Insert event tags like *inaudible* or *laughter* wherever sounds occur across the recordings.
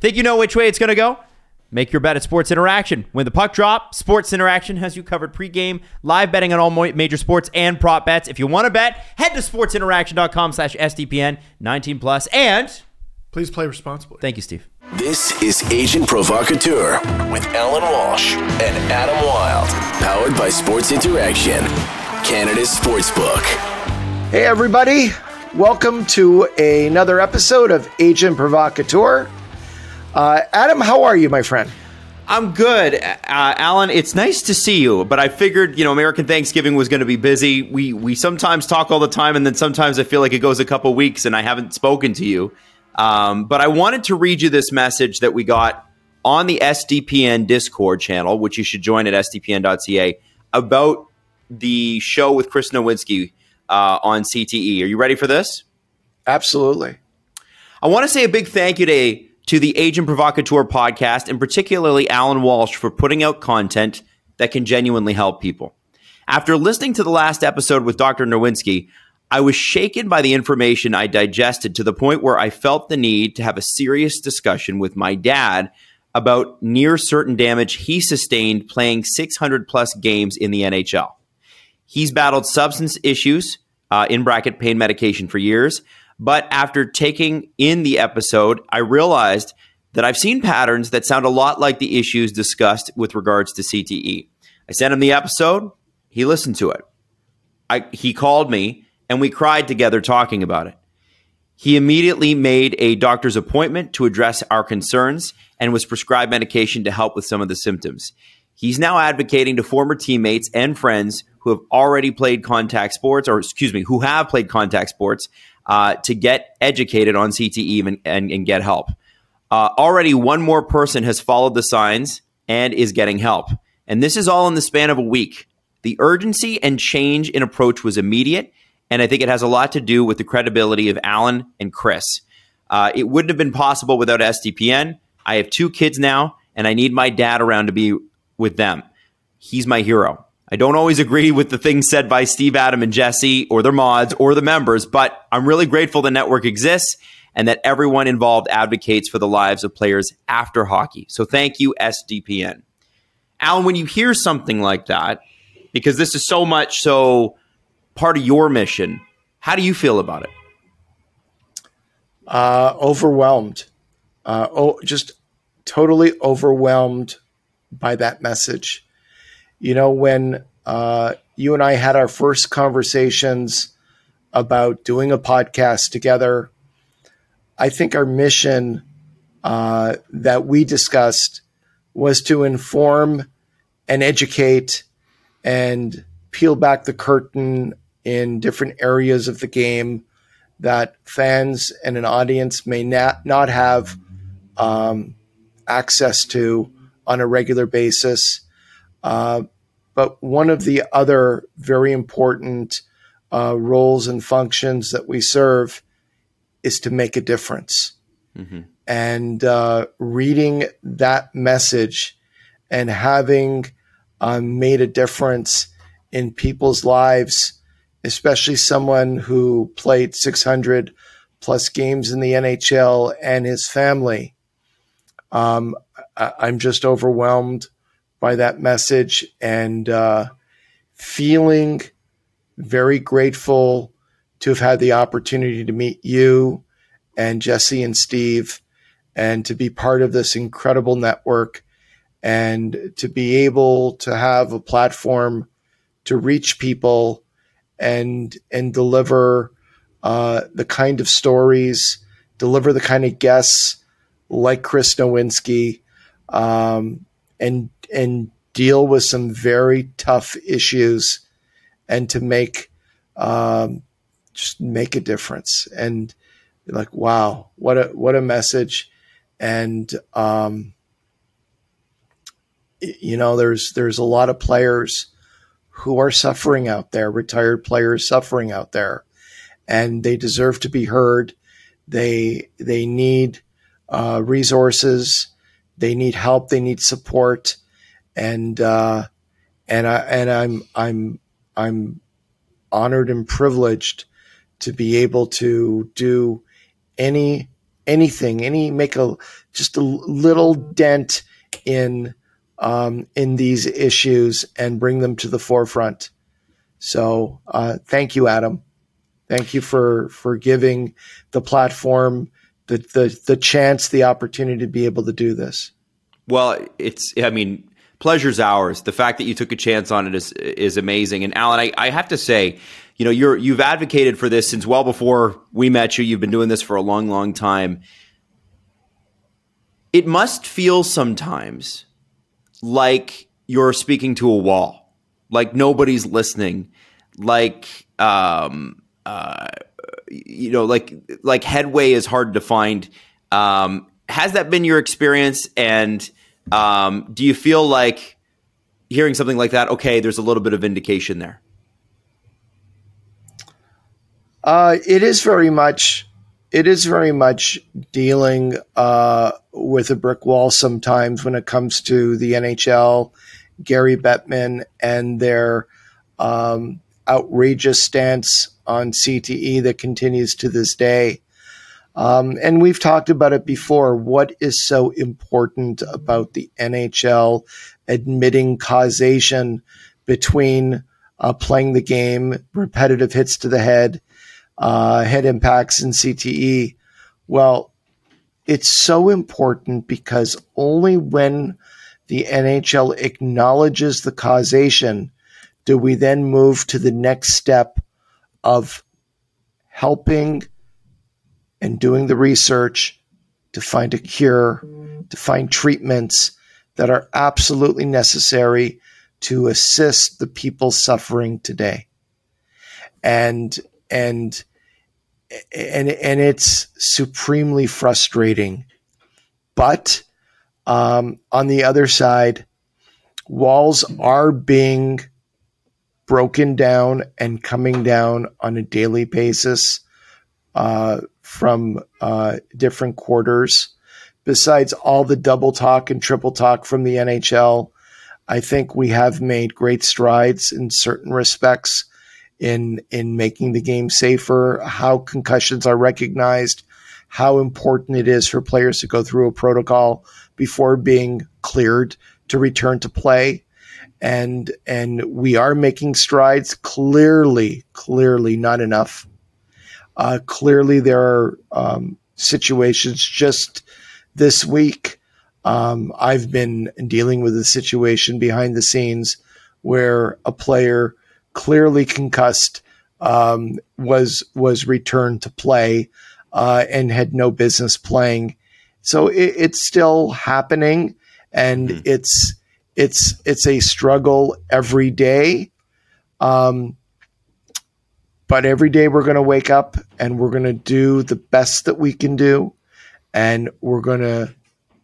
Think you know which way it's going to go? Make your bet at Sports Interaction. When the puck drop, Sports Interaction has you covered pregame, live betting on all major sports and prop bets. If you want to bet, head to sportsinteraction.com slash SDPN 19 plus and Please play responsibly. thank you, Steve. This is Agent Provocateur with Alan Walsh and Adam Wild, Powered by Sports Interaction, Canada's Sportsbook. Hey, everybody. Welcome to another episode of Agent Provocateur. Uh, Adam, how are you, my friend? I'm good, uh, Alan. It's nice to see you, but I figured you know American Thanksgiving was going to be busy. We we sometimes talk all the time, and then sometimes I feel like it goes a couple weeks and I haven't spoken to you. Um, but I wanted to read you this message that we got on the SDPN Discord channel, which you should join at sdpn.ca, about the show with Chris Nowinski uh, on CTE. Are you ready for this? Absolutely. I want to say a big thank you to, to the Agent Provocateur podcast, and particularly Alan Walsh, for putting out content that can genuinely help people. After listening to the last episode with Dr. Nowinski, I was shaken by the information I digested to the point where I felt the need to have a serious discussion with my dad about near certain damage he sustained playing 600 plus games in the NHL. He's battled substance issues, uh, in bracket pain medication for years. But after taking in the episode, I realized that I've seen patterns that sound a lot like the issues discussed with regards to CTE. I sent him the episode. He listened to it. I, he called me and we cried together talking about it. He immediately made a doctor's appointment to address our concerns and was prescribed medication to help with some of the symptoms. He's now advocating to former teammates and friends who have already played contact sports, or excuse me, who have played contact sports, uh, to get educated on CTE and, and, and get help. Uh, already, one more person has followed the signs and is getting help. And this is all in the span of a week. The urgency and change in approach was immediate, and I think it has a lot to do with the credibility of Alan and Chris. Uh, it wouldn't have been possible without SDPN. I have two kids now, and I need my dad around to be with them. He's my hero. I don't always agree with the things said by Steve, Adam, and Jesse, or their mods, or the members, but I'm really grateful the network exists and that everyone involved advocates for the lives of players after hockey. So thank you, SDPN. Alan, when you hear something like that, because this is so much so part of your mission, how do you feel about it? Uh, overwhelmed. Uh, oh, just totally overwhelmed by that message. You know, when uh, you and I had our first conversations about doing a podcast together, I think our mission uh, that we discussed was to inform and educate and peel back the curtain in different areas of the game that fans and an audience may not, not have um, access to on a regular basis. Uh, but one of the other very important uh, roles and functions that we serve is to make a difference. Mm-hmm. And uh, reading that message and having uh, made a difference in people's lives, especially someone who played 600 plus games in the NHL and his family. Um, I- I'm just overwhelmed by that message and uh, feeling very grateful to have had the opportunity to meet you and Jesse and Steve and to be part of this incredible network and to be able to have a platform to reach people and and deliver uh, the kind of stories, deliver the kind of guests like Chris Nowinski, um, and and deal with some very tough issues, and to make um, just make a difference. And like, wow, what a what a message! And um, you know, there's there's a lot of players who are suffering out there, retired players suffering out there, and they deserve to be heard. They they need uh, resources, they need help, they need support, and uh, and I and I'm I'm I'm honored and privileged to be able to do any anything, any make a just a little dent in um, in these issues and bring them to the forefront. So uh, thank you, Adam. Thank you for for giving the platform the, the the chance, the opportunity to be able to do this. Well, it's I mean, pleasure's ours. The fact that you took a chance on it is is amazing. And Alan, I, I have to say, you know, you're you've advocated for this since well before we met you. You've been doing this for a long, long time. It must feel sometimes like you're speaking to a wall, like nobody's listening, like um, uh, you know, like like headway is hard to find. Um, has that been your experience? And um, do you feel like hearing something like that? Okay, there's a little bit of indication there. Uh, it is very much. It is very much dealing uh, with a brick wall sometimes when it comes to the NHL, Gary Bettman, and their um, outrageous stance on CTE that continues to this day. Um, and we've talked about it before. What is so important about the NHL admitting causation between uh, playing the game, repetitive hits to the head, uh, head impacts, and CTE? Well, it's so important because only when the NHL acknowledges the causation do we then move to the next step of helping and doing the research to find a cure, to find treatments that are absolutely necessary to assist the people suffering today. And and and and it's supremely frustrating. But um, on the other side, walls are being broken down and coming down on a daily basis uh, from uh, different quarters. Besides all the double talk and triple talk from the NHL, I think we have made great strides in certain respects in in making the game safer, how concussions are recognized, how important it is for players to go through a protocol before being cleared to return to play and and we are making strides. Clearly, clearly not enough. Uh, clearly, there are um, situations. Just this week, um, I've been dealing with a situation behind the scenes where a player clearly concussed um, was was returned to play uh, and had no business playing. So it, it's still happening, and mm-hmm. it's it's it's a struggle every day. Um, but every day we're going to wake up and we're going to do the best that we can do, and we're going to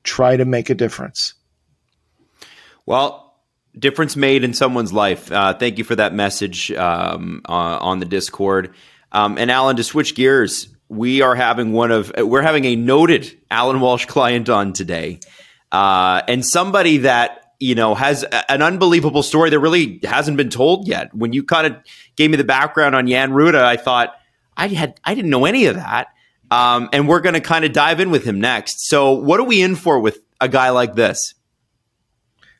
try to make a difference. Well, difference made in someone's life. Uh, thank you for that message um, uh, on the Discord. Um, and Alan, to switch gears, we are having one of we're having a noted Alan Walsh client on today, uh, and somebody that you know, has an unbelievable story that really hasn't been told yet. When you kind of gave me the background on Jan Rutta, I thought I had I didn't know any of that. Um, and we're going to kind of dive in with him next. So, what are we in for with a guy like this?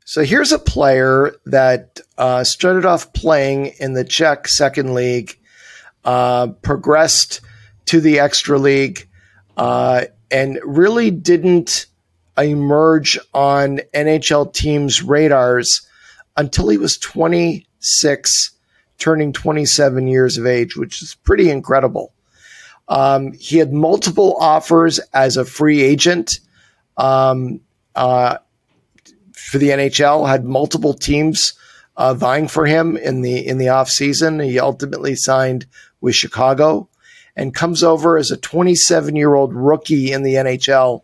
So here's a player that uh, started off playing in the Czech second league, uh, progressed to the extra league, uh, and really didn't emerge on NHL teams' radars until he was 26, turning 27 years of age, which is pretty incredible. Um, he had multiple offers as a free agent um, uh, for the NHL. Had multiple teams uh, vying for him in the in the off season. He ultimately signed with Chicago and comes over as a 27 year old rookie in the NHL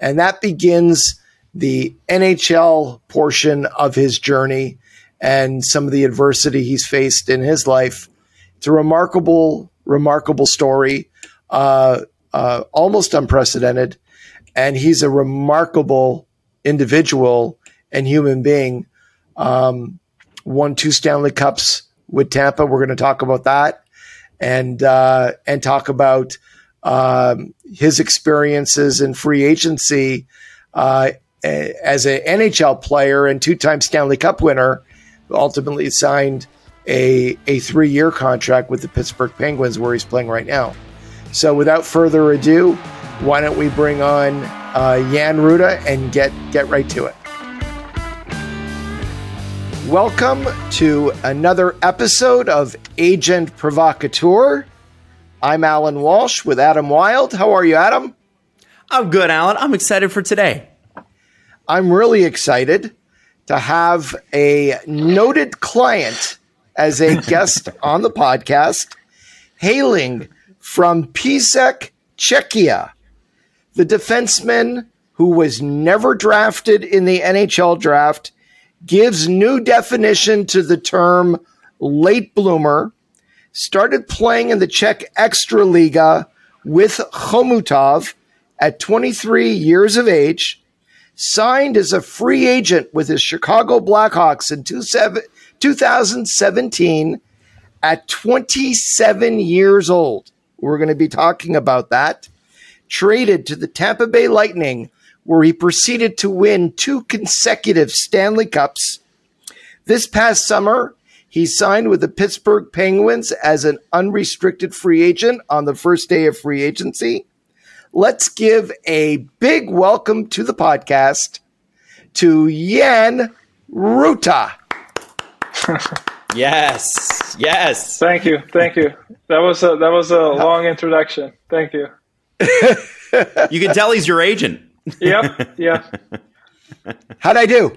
and that begins the NHL portion of his journey and some of the adversity he's faced in his life. It's a remarkable, remarkable story, uh, uh, almost unprecedented. And he's a remarkable individual and human being. Um, won two Stanley Cups with Tampa. We're going to talk about that and uh, and talk about um, his experiences in free agency uh, as an NHL player and two-time Stanley Cup winner, ultimately signed a a three-year contract with the Pittsburgh Penguins, where he's playing right now. So, without further ado, why don't we bring on uh, Jan Rutta and get get right to it? Welcome to another episode of Agent Provocateur. I'm Alan Walsh with Adam Wild. How are you, Adam? I'm good, Alan. I'm excited for today. I'm really excited to have a noted client as a *laughs* guest on the podcast, hailing from Písek, Czechia, the defenseman who was never drafted in the NHL draft gives new definition to the term late bloomer, started playing in the Czech Extraliga with Chomutov at 23 years of age, signed as a free agent with his Chicago Blackhawks in 2017 at 27 years old. We're going to be talking about that. Traded to the Tampa Bay Lightning where he proceeded to win two consecutive Stanley Cups. This past summer, he signed with the Pittsburgh Penguins as an unrestricted free agent on the first day of free agency. Let's give a big welcome to the podcast to Jan Rutta. yes, yes. Thank you, thank you. That was a that was a long introduction. Thank you. you can tell he's your agent yep. Yeah. How'd I do?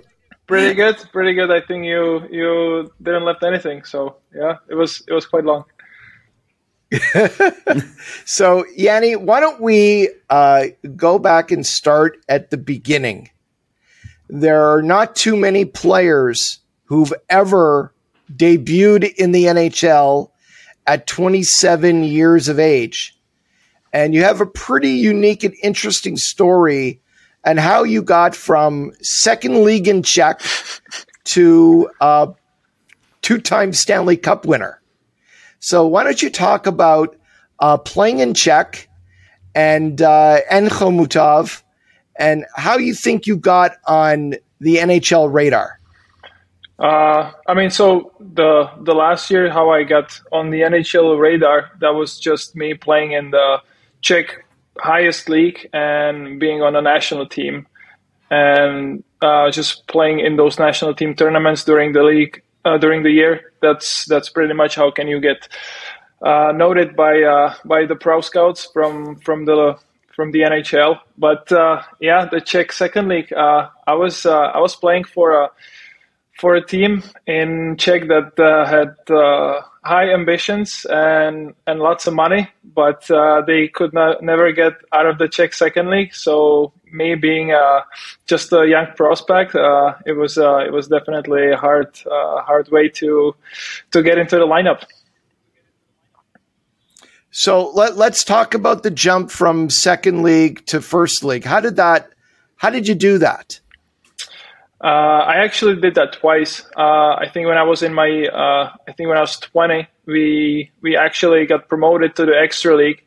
Pretty *laughs* good. Pretty good. I think you you didn't left anything. So yeah, it was it was quite long. *laughs* so Yanni, why don't we uh, go back and start at the beginning? There are not too many players who've ever debuted in the NHL at 27 years of age and you have a pretty unique and interesting story and how you got from second league in Czech to uh, two-time Stanley Cup winner. So why don't you talk about uh, playing in Czech and uh, Chomutov and how you think you got on the NHL radar? Uh, I mean, so the the last year, how I got on the NHL radar, that was just me playing in the Czech highest league and being on a national team and uh, just playing in those national team tournaments during the league uh, during the year. That's that's pretty much how can you get uh, noted by uh, by the pro scouts from from the from the NHL. But uh, yeah, the Czech second league. Uh, I was I was playing for a for a team in Czech that had high ambitions and and lots of money, but uh, they could not never get out of the Czech second league. So me being uh, just a young prospect, uh, it was uh, it was definitely a hard uh, hard way to to get into the lineup. So let, let's talk about the jump from second league to first league. How did that? How did you do that? Uh, I actually did that twice. Uh, I think when I was in my, uh, I think when I was 20, we we actually got promoted to the extra league,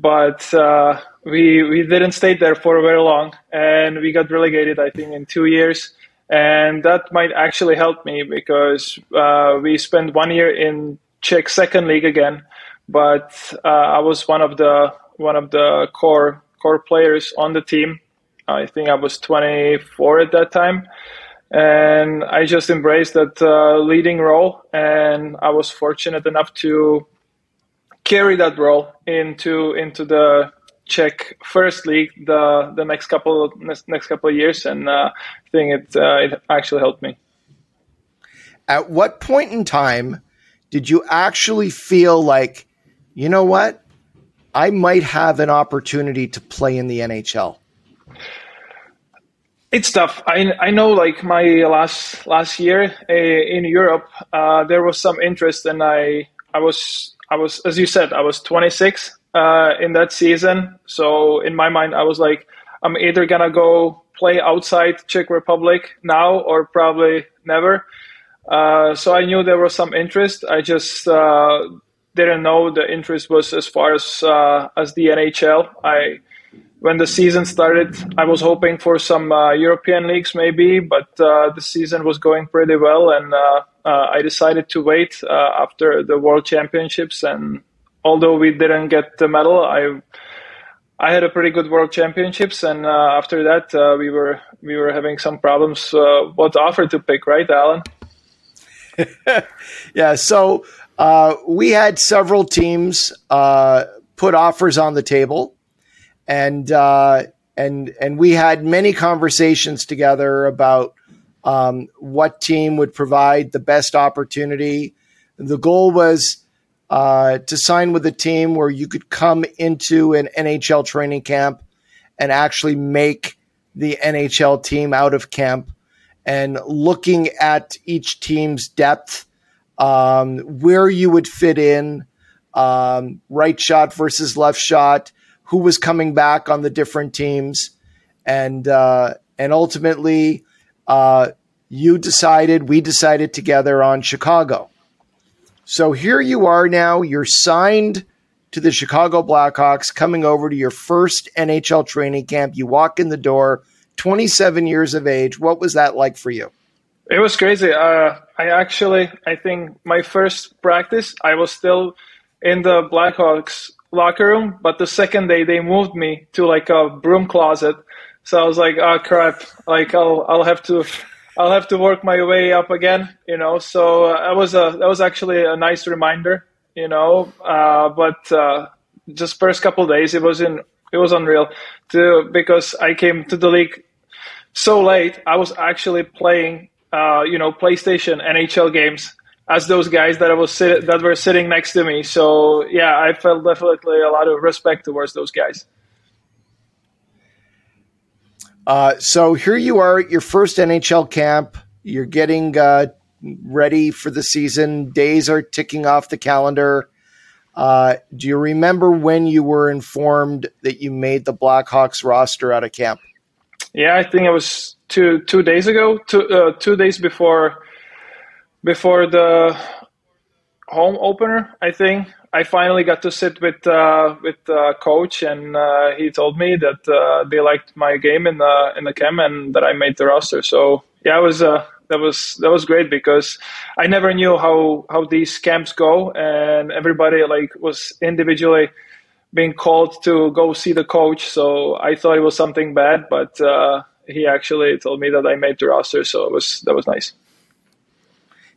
but uh, we we didn't stay there for very long, and we got relegated. I think in two years, and that might actually help me because uh, we spent one year in Czech second league again, but uh, I was one of the one of the core core players on the team I think I was 24 at that time. And I just embraced that uh, leading role. And I was fortunate enough to carry that role into into the Czech first league the the next couple of, next couple of years, and uh, I think it uh, it actually helped me. At what point in time did you actually feel like, you know what, I might have an opportunity to play in the NHL? It's tough. I I know like my last last year uh, in Europe, uh, there was some interest, and I I was I was as you said I was 26 uh, in that season. So in my mind, I was like, I'm either gonna go play outside Czech Republic now or probably never. Uh, so I knew there was some interest. I just uh, didn't know the interest was as far as uh, as the NHL. I when the season started, I was hoping for some uh, European leagues maybe, but uh, the season was going pretty well, and uh, uh I decided to wait uh, after the World Championships. And although we didn't get the medal, I I had a pretty good World Championships, and uh, after that, we were we were having some problems what offer to pick, right, Alan? *laughs* yeah. So we had several teams put offers on the table and uh, and and we had many conversations together about um, what team would provide the best opportunity. The goal was uh, to sign with a team where you could come into an NHL training camp and actually make the NHL team out of camp. And looking at each team's depth, um, where you would fit in, um, right shot versus left shot, who was coming back on the different teams, and uh, and ultimately, uh, you decided, we decided together on Chicago. So here you are now. You're signed to the Chicago Blackhawks, coming over to your first NHL training camp. You walk in the door, 27 years of age. What was that like for you? It was crazy. Uh, I actually, I think my first practice, I was still in the Blackhawks locker room, but the second day they moved me to like a broom closet. So I was like, oh crap, like I'll I'll have to I'll have to work my way up again, you know. So uh, that was a that was actually a nice reminder, you know. Uh, but uh, just first couple days, it was in it was unreal, because I came to the league so late. I was actually playing, uh, you know, PlayStation NHL games as those guys that I was sit- that were sitting next to me. So yeah, I felt definitely a lot of respect towards those guys. Uh, so here you are at your first NHL camp. You're getting uh, ready for the season. Days are ticking off the calendar. Uh, do you remember when you were informed that you made the Blackhawks roster out of camp? Yeah, I think it was two two days ago, two uh, two days before before the home opener, I think I finally got to sit with uh, with uh, coach, and uh, he told me that uh, they liked my game in the in the camp and that I made the roster. So yeah, it was uh, that was that was great because I never knew how how these camps go, and everybody like was individually being called to go see the coach. So I thought it was something bad, but uh, he actually told me that I made the roster, so it was that was nice.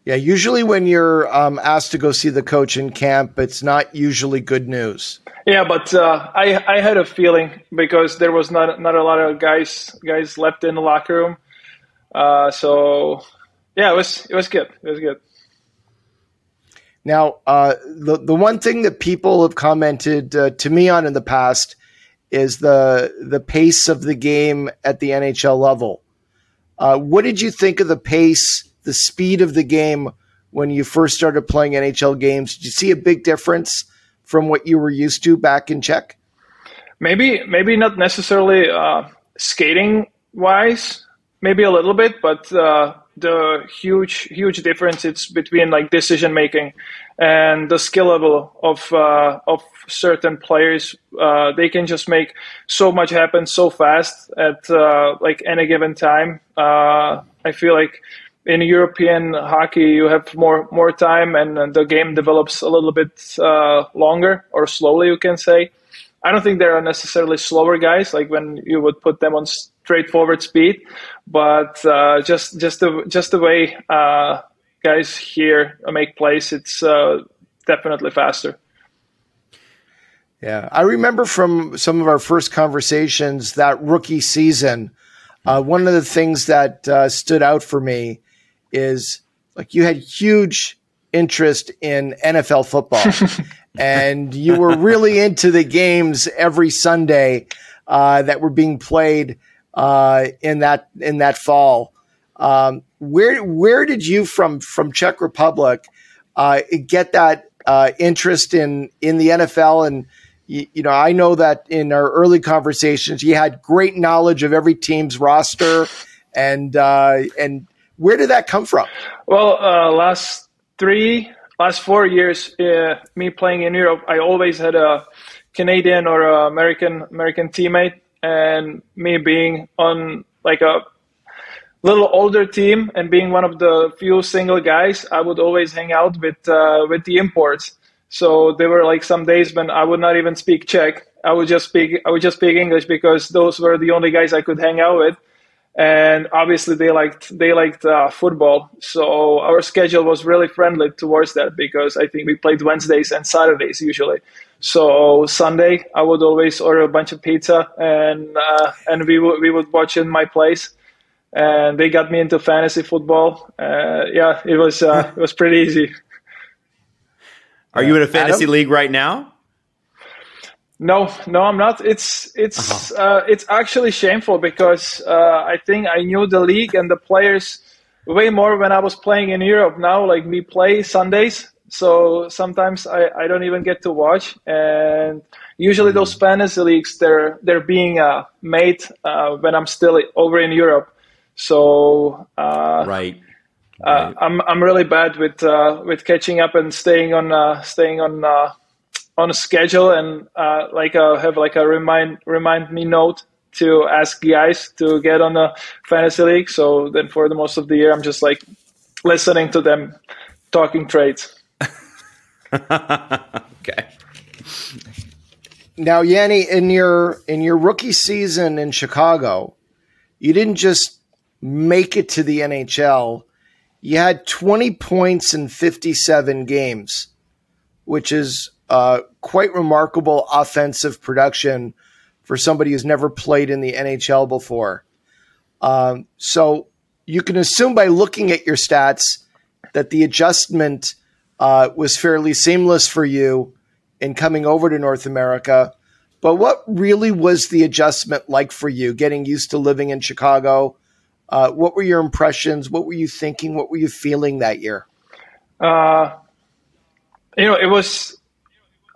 Yeah, usually when you're um, asked to go see the coach in camp, it's not usually good news. Yeah, but uh, I I had a feeling because there was not not a lot of guys guys left in the locker room, uh, so yeah, it was it was good. It was good. Now, uh, the the one thing that people have commented uh, to me on in the past is the the pace of the game at the NHL level. Uh, what did you think of the pace? The speed of the game when you first started playing NHL games? Did you see a big difference from what you were used to back in Czech? Maybe, maybe not necessarily uh, skating wise, maybe a little bit, but uh, the huge, huge difference it's between like decision making and the skill level of uh, of certain players. Uh, they can just make so much happen so fast at uh, like any given time. Uh, I feel like in European hockey, you have more more time, and, the game develops a little bit uh, longer or slowly, you can say. I don't think they are necessarily slower guys, like when you would put them on straightforward speed, but uh, just just the just the way uh, guys here make plays, it's uh, definitely faster. Yeah, I remember from some of our first conversations that rookie season. Uh, one of the things that uh, stood out for me is like you had huge interest in NFL football *laughs* and you were really into the games every Sunday uh, that were being played uh, in that in that fall. Um, where where did you from from Czech Republic uh, get that uh, interest in in the NFL and you, you, know I know that in our early conversations you had great knowledge of every team's roster and uh, and where did that come from? Well, uh, last three last four years, uh, me playing in Europe, I always had a Canadian or a American American teammate, and me being on like a little older team and being one of the few single guys, I would always hang out with uh, with the imports. So there were like some days when I would not even speak Czech. I would just speak I would just speak English because those were the only guys I could hang out with. And obviously they liked they liked uh, football, so our schedule was really friendly towards that because I think we played Wednesdays and Saturdays usually. So Sunday I would always order a bunch of pizza and uh, and we would we would watch in my place and they got me into fantasy football. Uh, yeah, it was uh, it was pretty easy. Are you in a fantasy Adam? league right now? No, no, I'm not. It's it's uh-huh. uh, it's actually shameful because uh, I think I knew the league and the players way more when I was playing in Europe. Now, like we play Sundays, so sometimes I, I don't even get to watch. And usually those mm-hmm. fantasy leagues they're they're being uh, made uh, when I'm still over in Europe. So uh, right. Uh, I'm I'm really bad with uh, with catching up and staying on uh, staying on uh, on a schedule and uh, like have like a remind remind me note to ask guys to get on the fantasy league. So then for the most of the year, I'm just like listening to them talking trades. *laughs* okay. Now, Yanni, in your in your rookie season in Chicago, you didn't just make it to the NHL, you had 20 points in 57 games, which is uh, quite remarkable offensive production for somebody who's never played in the NHL before. Um, so you can assume by looking at your stats that the adjustment uh, was fairly seamless for you in coming over to North America. But what really was the adjustment like for you, getting used to living in Chicago? Uh, what were your impressions? What were you thinking? What were you feeling that year? Uh, you know, it was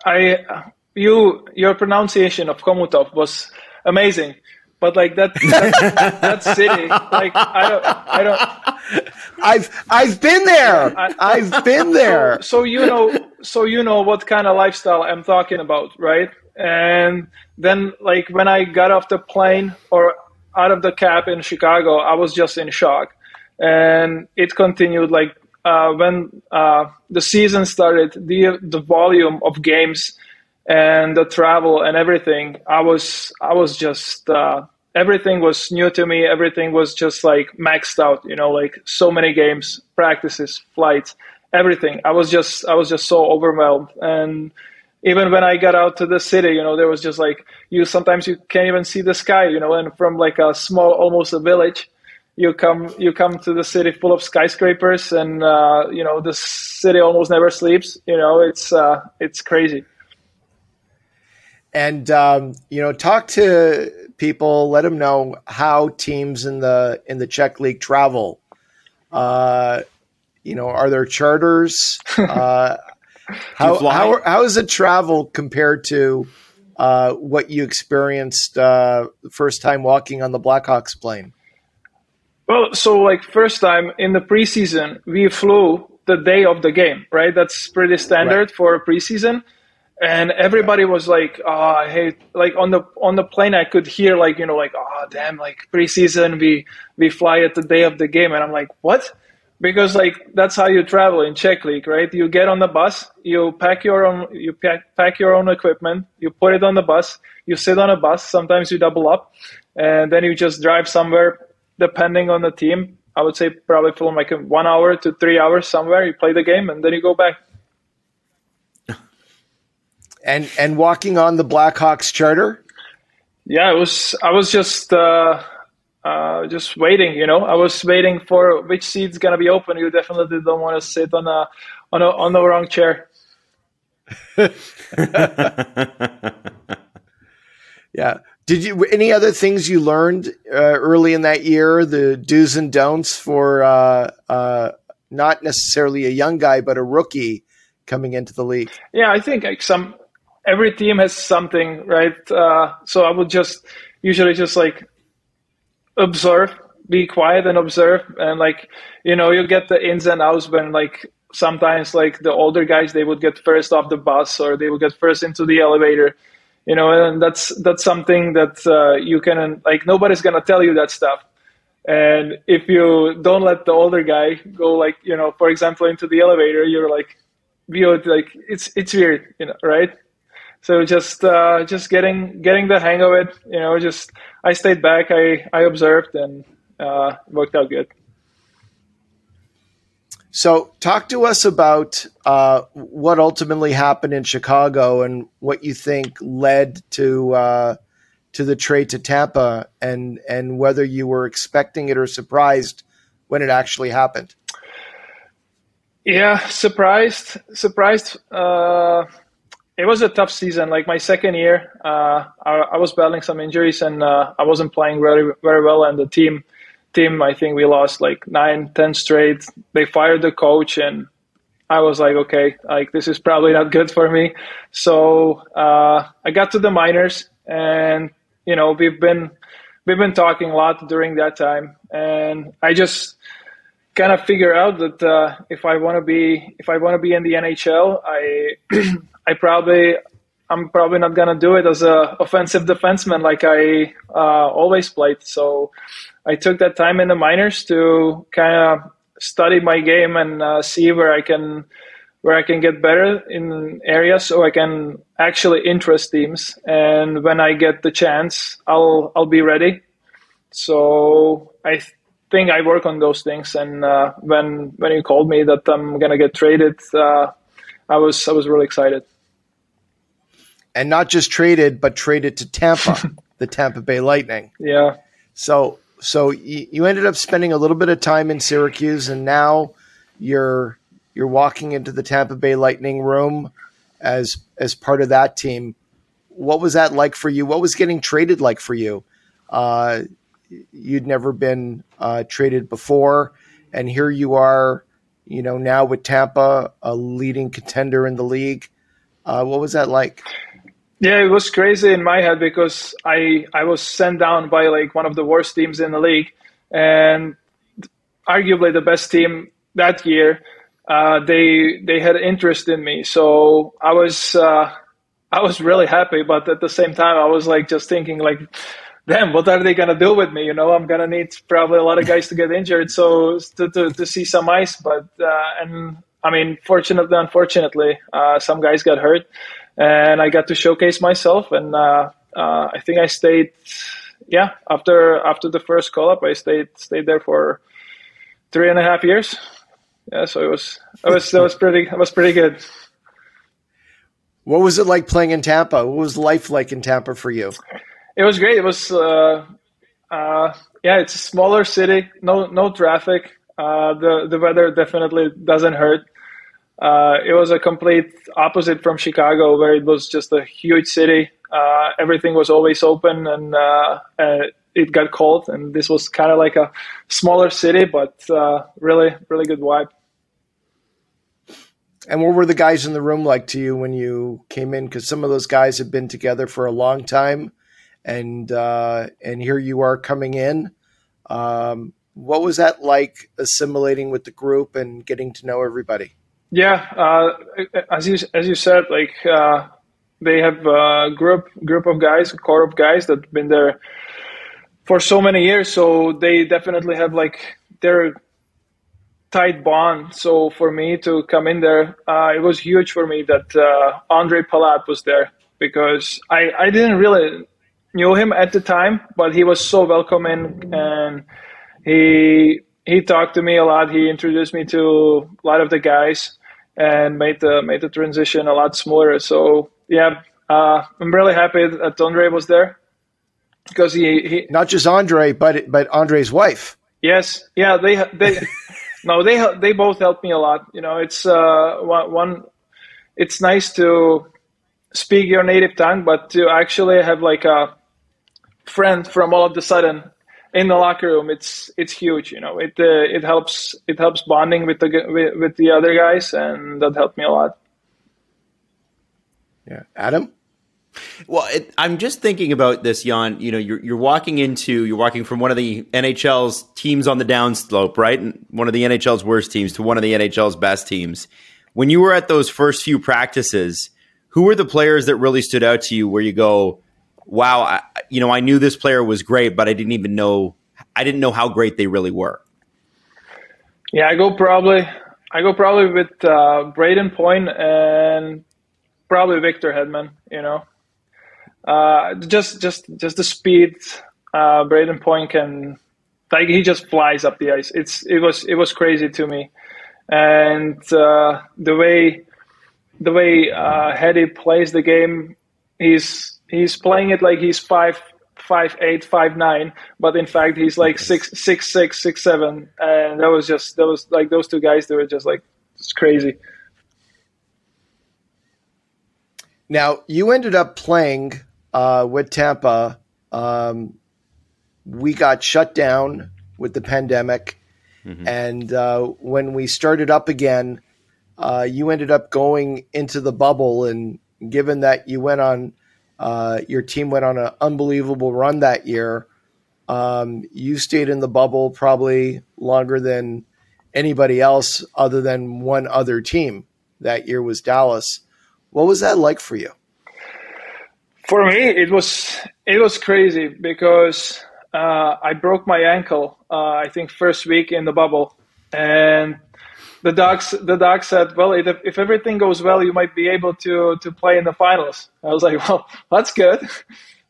I you your pronunciation of Chomutov was amazing, but like that that, *laughs* that city, like I don't I don't. *laughs* I've I've been there. I, have been there. So, so you know so you know what kind of lifestyle I'm talking about, right? And then like when I got off the plane or out of the cab in Chicago, I was just in shock. And it continued like uh, when uh, the season started, the the volume of games and the travel and everything, I was I was just uh, everything was new to me. Everything was just like maxed out. You know, like so many games, practices, flights, everything. I was just I was just so overwhelmed and even when I got out to the city, you know, there was just like you sometimes you can't even see the sky, you know, and from like a small, almost a village, you come you come to the city full of skyscrapers, and uh, you know the city almost never sleeps. You know, it's uh, it's crazy. And um, you know, talk to people, let them know how teams in the in the Czech league travel. Uh, you know, are there charters? *laughs* Uh, how, how, how is it travel compared to uh, what you experienced uh, the first time walking on the Blackhawks plane? Well, so like first time in the preseason, we flew the day of the game, right? That's pretty standard right. for a preseason. And everybody was like, ah, "Oh, hey!" Like on the on the plane, I could hear like you know like, "Oh, damn!" Like preseason, we we fly at the day of the game, and I'm like, "What?" because like that's how you travel in Czech League, right? You get on the bus, you pack your own, you pack, pack your own equipment, you put it on the bus, you sit on a bus. Sometimes you double up, and then you just drive somewhere. Depending on the team, I would say probably from like one hour to three hours somewhere. You play the game and then you go back. *laughs* And and walking on the Blackhawks charter. Yeah, it was. I was just. Uh, uh, just waiting. You know, I was waiting for which seat's gonna be open. You definitely don't want to sit on a on a on the wrong chair. *laughs* yeah. Did you any other things you learned uh, early in that year? The do's and don'ts for uh, uh, not necessarily a young guy, but a rookie coming into the league. Yeah, I think like some every team has something, right? Uh, so I would just usually just like observe be quiet and observe and like you know you get the ins and outs when like sometimes like the older guys they would get first off the bus or they would get first into the elevator you know and that's that's something that uh, you can like nobody's gonna tell you that stuff. And if you don't let the older guy go like you know for example into the elevator you're like viewed like it's it's weird you know right? So just uh, just getting getting the hang of it you know just i stayed back i i observed and uh, worked out good so, talk to us about uh, what ultimately happened in Chicago and what you think led to uh, to the trade to Tampa, and and whether you were expecting it or surprised when it actually happened. Yeah, surprised. Surprised. Uh, it was a tough season. Like my second year, uh, I, I, was battling some injuries and uh, I wasn't playing very very well, and the team team, I think we lost like nine, ten straight. They fired the coach, and I was like, okay, like this is probably not good for me. So uh, I got to the minors, and you know we've been we've been talking a lot during that time, and I just kind of figure out that uh, if I want to be if I want to be in the NHL, I *clears throat* I probably I'm probably not gonna do it as a offensive defenseman like I uh, always played. So I took that time in the minors to kind of study my game and uh, see where I can where I can get better in areas so I can actually interest teams. And when I get the chance, I'll I'll be ready. So I think I work on those things. And uh, when when you called me that I'm gonna get traded, uh, I was I was really excited. And not just traded, but traded to Tampa, *laughs* the Tampa Bay Lightning. Yeah. So so you, ended up spending a little bit of time in Syracuse, and now you're you're walking into the Tampa Bay Lightning room as as part of that team. What was that like for you? What was getting traded like for you? Uh, you'd never been uh, traded before, and here you are, you know, now with Tampa, a leading contender in the league. Uh, what was that like? Yeah, it was crazy in my head because I I was sent down by like one of the worst teams in the league, and arguably the best team that year. Uh, they they had interest in me, so I was uh, I was really happy. But at the same time, I was like just thinking like, damn, what are they gonna do with me? You know, I'm gonna need probably a lot of guys to get injured, so to to, to see some ice. But uh, and I mean, fortunately, unfortunately, uh, some guys got hurt and I got to showcase myself. And uh, uh, I think I stayed, yeah, after after the first call up, I stayed stayed there for three and a half years. Yeah, so it was it was that was pretty it was pretty good. What was it like playing in Tampa? What was life like in Tampa for you? It was great. It was uh, uh, yeah, it's a smaller city, no no traffic. Uh, the the weather definitely doesn't hurt. Uh, it was a complete opposite from Chicago, where it was just a huge city. Uh, everything was always open, and uh, it got cold. And this was kind of like a smaller city, but uh, really, really good vibe. And what were the guys in the room like to you when you came in? Because some of those guys have been together for a long time, and uh, and here you are coming in. Um, what was that like assimilating with the group and getting to know everybody? Yeah, uh, as you as you said, like uh, they have a group group of guys, core of guys that've been there for so many years. So they definitely have like their tight bond. So for me to come in there, uh, it was huge for me that uh, Andre Palat was there because I I didn't really knew him at the time, but he was so welcoming and he he talked to me a lot. He introduced me to a lot of the guys and made the made the transition a lot smoother. So yeah, uh, I'm really happy that Andre was there because he, he not just Andre, but but Andre's wife. Yes, yeah, they they *laughs* no they they both helped me a lot. You know, it's uh, one, one it's nice to speak your native tongue, but to actually have like a friend from all of the sudden in the locker room, it's it's huge. You know, it uh, it helps it helps bonding with the with, with the other guys, and that helped me a lot. Yeah, Adam. Well, it, I'm just thinking about this, Jan. You know, you're you're walking into you're walking from one of the NHL's teams on the downslope, right? And one of the NHL's worst teams to one of the NHL's best teams. When you were at those first few practices, who were the players that really stood out to you? Where you go, wow, I, you know, I knew this player was great, but I didn't even know I didn't know how great they really were. Yeah, I go probably I go probably with uh, Brayden Point and probably Victor Hedman. You know, uh, just just just the speed uh, Brayden Point can like he just flies up the ice. It's it was it was crazy to me, and uh, the way the way uh, Hedy plays the game, he's he's playing it like he's five five eight five nine, but in fact he's like six six six six seven, and that was just that was like those two guys. They were just like it's crazy. Now you ended up playing uh, with Tampa, um, we got shut down with the pandemic. Mm-hmm. And uh, when we started up again, uh, you ended up going into the bubble. And given that you went on, uh, your team went on an unbelievable run that year, um, you stayed in the bubble probably longer than anybody else other than one other team. That year was Dallas. What was that like for you? For me, it was it was crazy because uh, I broke my ankle. Uh, I think first week in the bubble, and the docs the doc said, "Well, if, if everything goes well, you might be able to to play in the finals." I was like, *laughs* "Well, that's good." *laughs*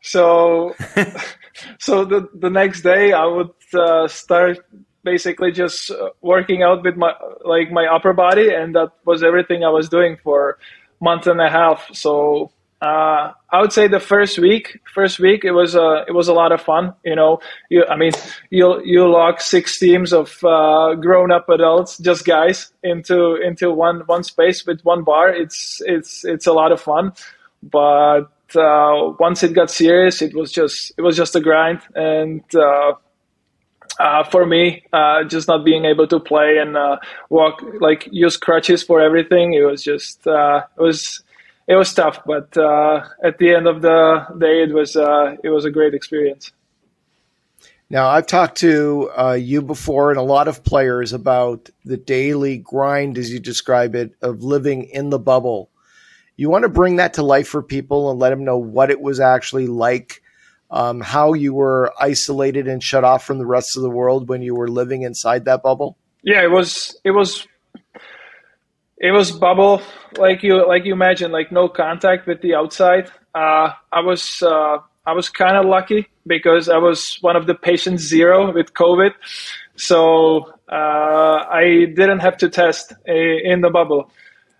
So, *laughs* so the the next day I would uh, start basically just working out with my like my upper body, and that was everything I was doing for month and a half. So uh, I would say the first week, first week, it was a it was a lot of fun. You know, you I mean, you you lock six teams of uh, grown up adults, just guys, into into one one space with one bar. It's it's it's a lot of fun, but uh, once it got serious, it was just it was just a grind, and uh, uh, for me, uh, just not being able to play and uh, walk like use crutches for everything, it was just uh, it was it was tough, but uh, at the end of the day, it was uh, it was a great experience. Now, I've talked to uh, you before and a lot of players about the daily grind, as you describe it, of living in the bubble. You want to bring that to life for people and let them know what it was actually like, um, how you were isolated and shut off from the rest of the world when you were living inside that bubble. Yeah, it was it was it was bubble like you like you imagine like no contact with the outside. Uh, i was uh, i was kind of lucky because i was one of the patients zero with covid. So uh, i didn't have to test a, in the bubble.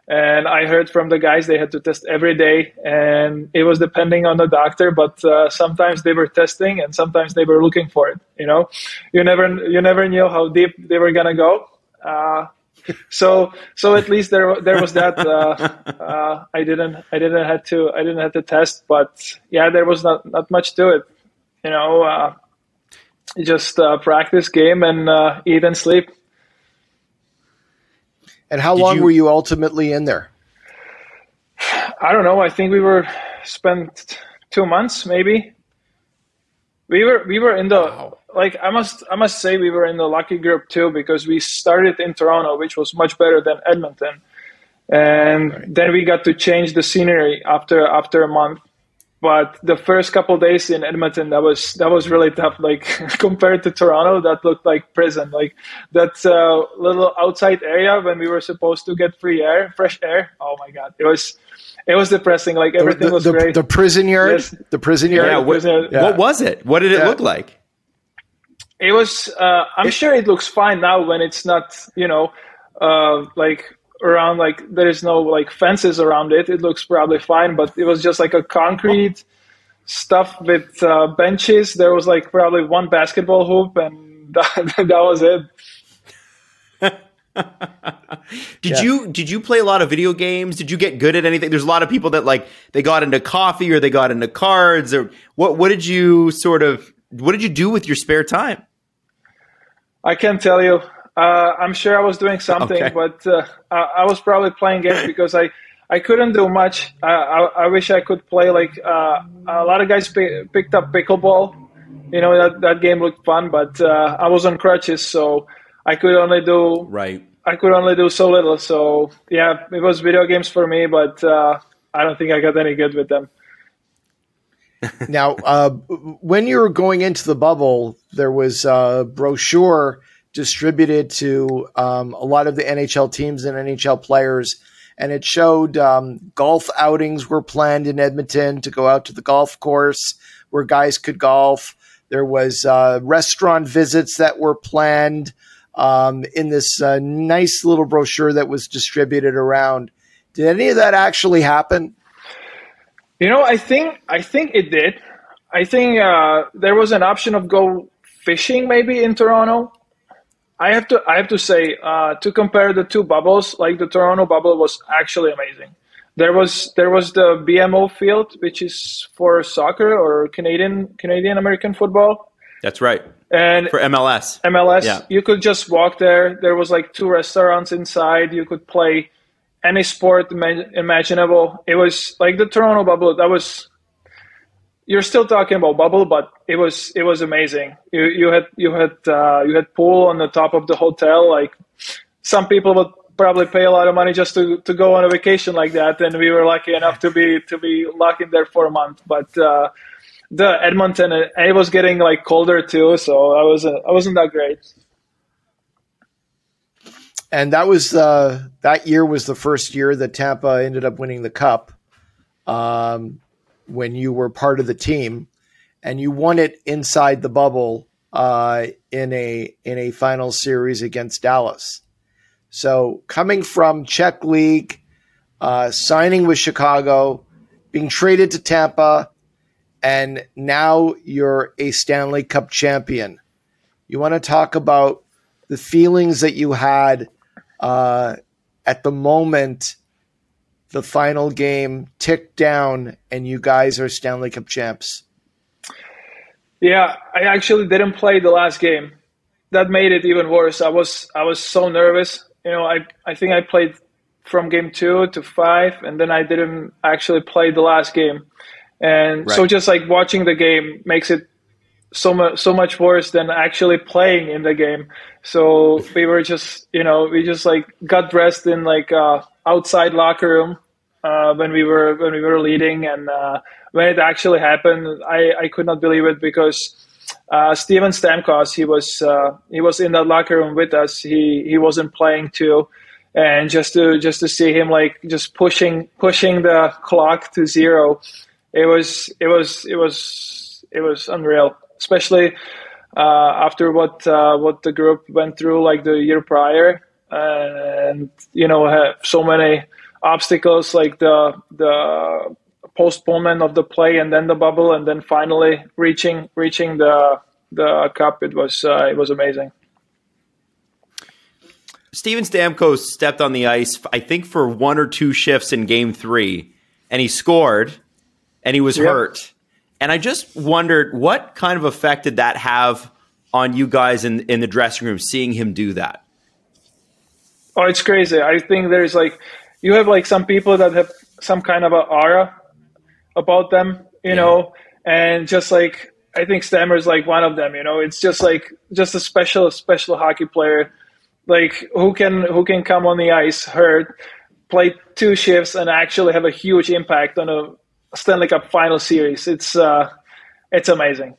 And i heard from the guys they had to test every day and it was depending on the doctor but uh, sometimes they were testing and sometimes they were looking for it you know? You never you never knew how deep they were gonna go. Uh, so so at least there there was that. Uh, uh, I didn't I didn't have to I didn't have to test, but yeah, there was not not much to it. You know, uh, just uh, practice game and uh, eat and sleep. And how Did long you, were you ultimately in there? I don't know. I think we were spent two months, maybe. We were we were in the wow like I must I must say we were in the lucky group too because we started in Toronto, which was much better than Edmonton, and right. then we got to change the scenery after after a month. But the first couple days in Edmonton, that was that was really tough. Like *laughs* compared to Toronto, that looked like prison. Like that uh, little outside area when we were supposed to get free air, fresh air. Oh my god, it was it was depressing. Like everything the, was the, great. The prison yard. Yes. The prison yard. Yeah, what, yeah. what was it? What did it yeah. look like? It was uh, i'm sure it looks fine now when it's not you know uh, like around like there's no like fences around it it looks probably fine but it was just like a concrete stuff with uh, benches there was like probably one basketball hoop and *laughs* that, that was it *laughs* did yeah. you did you play a lot of video games? Did you get good at anything? There's a lot of people that like they got into coffee or they got into cards or what what did you sort of what did you do with your spare time? I can't tell you. Uh, I'm sure I was doing something, okay. but uh, I, I, was probably playing games *laughs* because I, I couldn't do much. I, I, I wish I could play like uh, a lot of guys p- picked up pickleball. You know that that game looked fun, but uh, I was on crutches, so I could only do right. I could only do so little. So yeah, it was video games for me, but uh, I don't think I got any good with them. Now, uh, when you were going into the bubble, there was a brochure distributed to um, a lot of the NHL teams and NHL players, and it showed um, golf outings were planned in Edmonton to go out to the golf course where guys could golf. There was uh, restaurant visits that were planned um, in this uh, nice little brochure that was distributed around. Did any of that actually happen? You know, I think I think it did. I think uh, there was an option of go fishing maybe in Toronto. I have to I have to say uh, to compare the two bubbles, like the Toronto bubble was actually amazing. There was there was the BMO field, which is for soccer or Canadian Canadian American football. That's right. And for MLS, MLS, yeah. you could just walk there. There was like two restaurants inside. You could play any sport imaginable. It was like the Toronto bubble. That was you're still talking about bubble, but it was it was amazing. You you had you had uh, you had pool on the top of the hotel. Like some people would probably pay a lot of money just to, to go on a vacation like that, and we were lucky enough to be to be locked in there for a month. But uh, the Edmonton, it was getting like colder too, so I was I wasn't that great. And that was uh, that year was the first year that Tampa ended up winning the cup. Um, when you were part of the team, and you won it inside the bubble uh, in a in a final series against Dallas. So coming from Czech League, uh, signing with Chicago, being traded to Tampa, and now you're a Stanley Cup champion. You want to talk about the feelings that you had uh, at the moment the final game ticked down and you guys are Stanley Cup champs? Yeah, I actually didn't play the last game. That made it even worse. I was I was so nervous. You know, I I think I played from game two to five, and then I didn't actually play the last game. And right. so just like watching the game makes it so much so much worse than actually playing in the game. So we were just you know we just like got dressed in like uh, outside locker room uh, when we were when we were leading, and uh, when it actually happened, I, I could not believe it because uh, Steven Stamkos he was uh, he was in that locker room with us. He he wasn't playing too. And just to just to see him like just pushing pushing the clock to zero it was it was it was it was unreal, especially after what uh, what the group went through like the year prior, and you know have so many obstacles like the the postponement of the play and then the bubble and then finally reaching reaching the the cup. It was uh, it was amazing. Steven Stamkos stepped on the ice, I think, for one or two shifts in Game Three, and he scored and he was yep. hurt. And I just wondered what kind of effect did that have on you guys in in the dressing room seeing him do that? Oh, it's crazy. I think there's like you have like some people that have some kind of a aura about them, you yeah. know, and just like I think Stammer's like one of them, you know. It's just like just a special special hockey player like who can who can come on the ice hurt play two shifts and actually have a huge impact on a Stanley Cup final series. It's uh, it's amazing.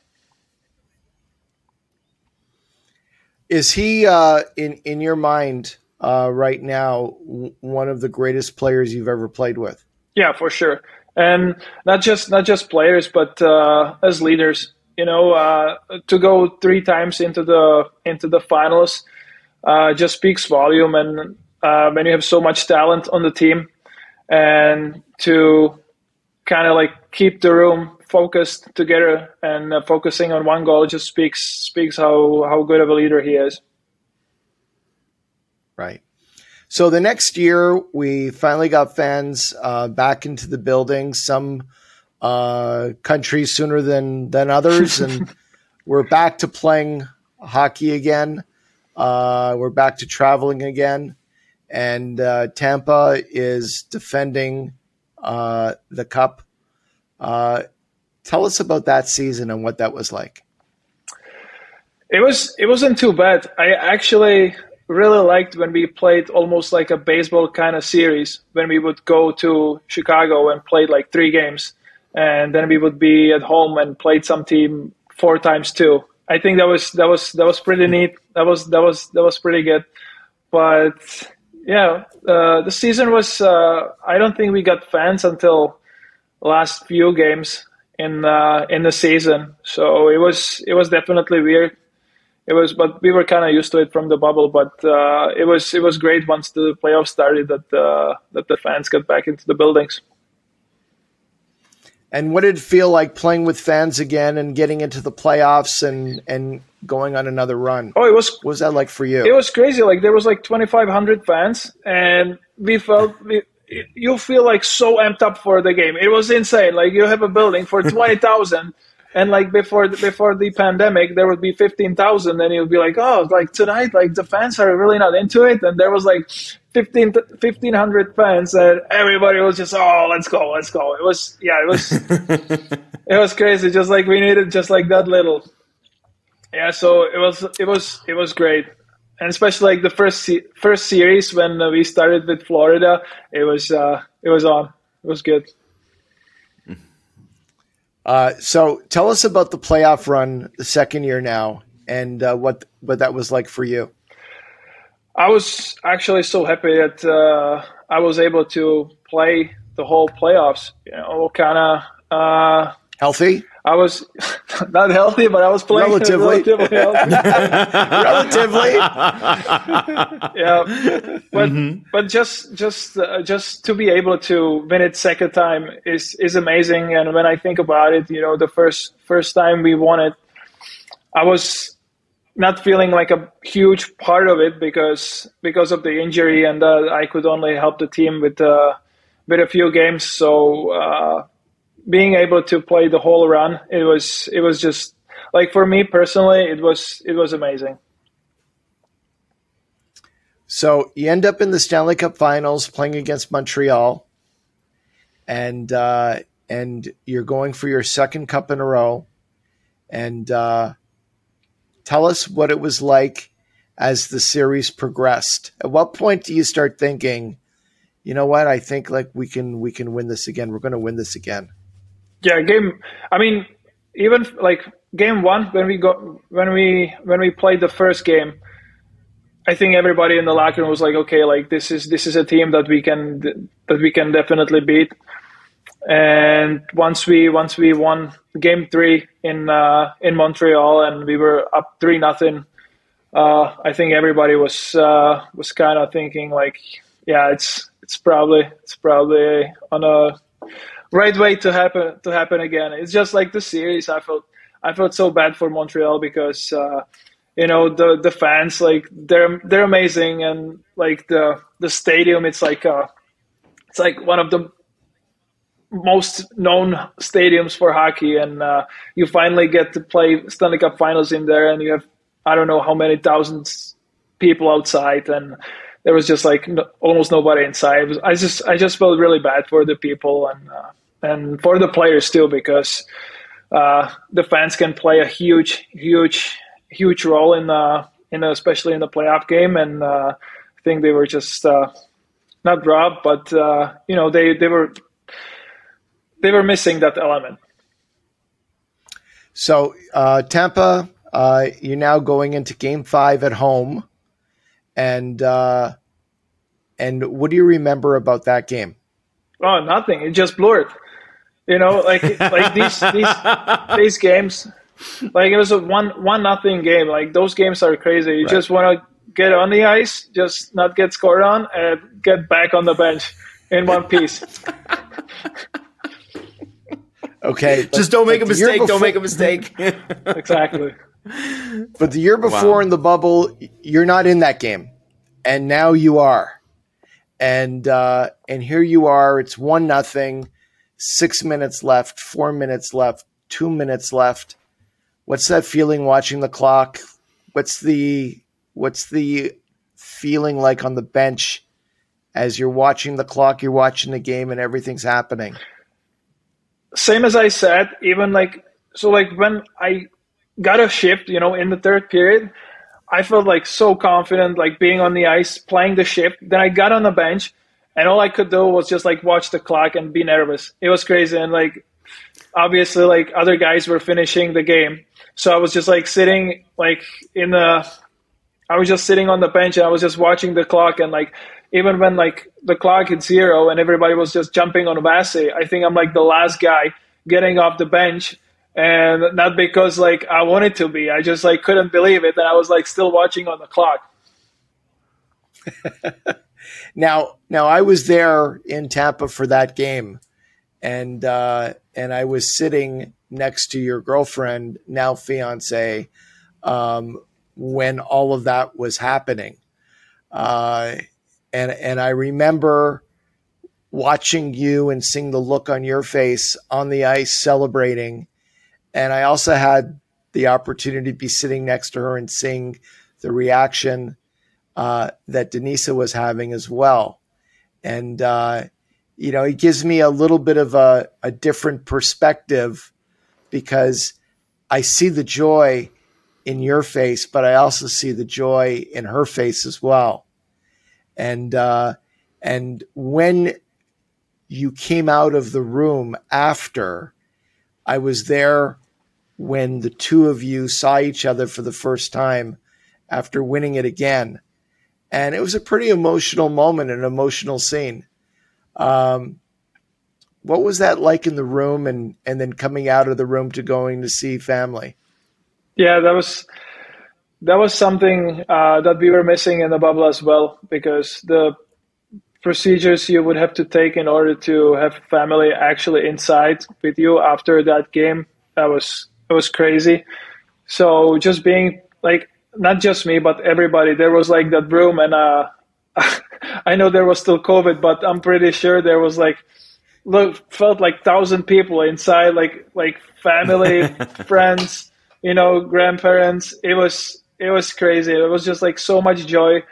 Is he uh, in in your mind uh, right now one of the greatest players you've ever played with? Yeah, for sure, and not just not just players, but uh, as leaders. You know, uh, to go three times into the into the finals uh, just speaks volume, and when you have so much talent on the team, and to kind of like keep the room focused together and uh, focusing on one goal just speaks speaks how how good of a leader he is. Right. So the next year, we finally got fans uh, back into the building. Some uh, countries sooner than than others, *laughs* and we're back to playing hockey again. Uh, we're back to traveling again, and uh, Tampa is defending uh, the cup. Uh, tell us about that season and what that was like. It was it wasn't too bad. I actually really liked when we played almost like a baseball kind of series when we would go to Chicago and played like three games and then we would be at home and played some team four times too. I think that was that was that was pretty neat. That was that was that was pretty good. But yeah, uh, the season was. Uh, I don't think we got fans until last few games in uh, in the season. So it was it was definitely weird it was, but we were kind of used to it from the bubble. But uh, it was it was great once the playoffs started that uh, that the fans got back into the buildings. And what did it feel like playing with fans again and getting into the playoffs and and going on another run? Oh, it was. What was that like for you? It was crazy. Like there was like 2,500 fans, and we felt *laughs* we, you feel like so amped up for the game. It was insane. Like you have a building for *laughs* 20,000 and like before before the pandemic there would be 15,000 and it would be like oh like tonight like the fans are really not into it and there was like 15 1500 fans and everybody was just oh let's go let's go it was yeah it was *laughs* it was crazy just like we needed just like that little yeah so it was it was it was great and especially like the first se- first series when we started with Florida it was uh it was on it was good uh, so tell us about the playoff run the second year now and uh, what what that was like for you. I was actually so happy that uh, I was able to play the whole playoffs. You know, all kind of uh, healthy. I was *laughs* not healthy, but I was playing *laughs* relatively. Relatively. *laughs* relatively. yeah, but mm-hmm. but just just uh, just to be able to win it second time is is amazing. And when I think about it, you know, the first first time we won it, I was not feeling like a huge part of it because because of the injury, and uh, I could only help the team with uh, with a few games. So uh, being able to play the whole run, it was it was just like for me personally, it was it was amazing. So you end up in the Stanley Cup Finals playing against Montreal, and uh, and you're going for your second cup in a row. And uh, tell us what it was like as the series progressed. At what point do you start thinking, you know what? I think like we can we can win this again. We're going to win this again. Yeah, game. I mean, even like game one when we got when we when we played the first game, I think everybody in the locker room was like, okay, like this is this is a team that we can that we can definitely beat. And once we once we won game three in uh, in Montreal and we were up three nothing, uh, I think everybody was uh, was kind of thinking like, yeah, it's it's probably it's probably on a right way to happen to happen again. It's just like the series. I felt I felt so bad for Montreal because uh, you know the the fans like they're they're amazing and like the the stadium. It's like uh, it's like one of the most known stadiums for hockey, and uh, you finally get to play Stanley Cup Finals in there, and you have I don't know how many thousands people outside and there was just like no, almost nobody inside. Was, I just I just felt really bad for the people and uh, and for the players too because uh, the fans can play a huge huge huge role in uh, in especially in the playoff game and uh, I think they were just uh, not robbed but uh, you know they they were they were missing that element. So Tampa, you're now going into Game Five at home and uh, and what do you remember about that game? Oh, nothing. It just blurred. You know, like like these these *laughs* these games, like it was a one one nothing game. Like those games are crazy. You right. just want to get on the ice, just not get scored on, and get back on the bench in one *laughs* piece. okay, just don't make a mistake. Before, don't make a mistake. exactly. But the year before wow. in the bubble, you're not in that game, and now you are, and uh, and here you are. It's one nothing, six minutes left, four minutes left, two minutes left. What's that feeling watching the clock? What's the what's the feeling like on the bench as you're watching the clock, you're watching the game, and everything's happening? Same as I said, even like so, like when I got a shift, you know, in the third period, I felt like so confident, like being on the ice, playing the shift. Then I got on the bench, and all I could do was just like watch the clock and be nervous. It was crazy, and like obviously, like other guys were finishing the game, so I was just like sitting like in the, I was just sitting on the bench and I was just watching the clock, and like even when like the clock hit zero and everybody was just jumping on Vasi, I think I'm like the last guy getting off the bench and not because like I wanted to be. I just like couldn't believe it, and I was like still watching on the clock. *laughs* now, now I was there in Tampa for that game, and uh, and I was sitting next to your girlfriend, now fiance, um, when all of that was happening, uh, and and I remember watching you and seeing the look on your face on the ice celebrating and I also had the opportunity to be sitting next to her and seeing the reaction uh, that Denisa was having as well. And, uh, you know, it gives me a little bit of a, a different perspective because I see the joy in your face, but I also see the joy in her face as well. And, uh, and when you came out of the room after, I was there when the two of you saw each other for the first time after winning it again. And it was a pretty emotional moment, an emotional scene. Um, what was that like in the room and, and then coming out of the room to going to see family? Yeah, that was that was something uh, that we were missing in the bubble as well because the procedures you would have to take in order to have family actually inside with you after that game that was it was crazy. So just being like not just me but everybody. There was like that room and uh *laughs* I know there was still COVID but I'm pretty sure there was like look felt like thousand people inside like like family *laughs* friends you know grandparents. It was it was crazy. It was just like so much joy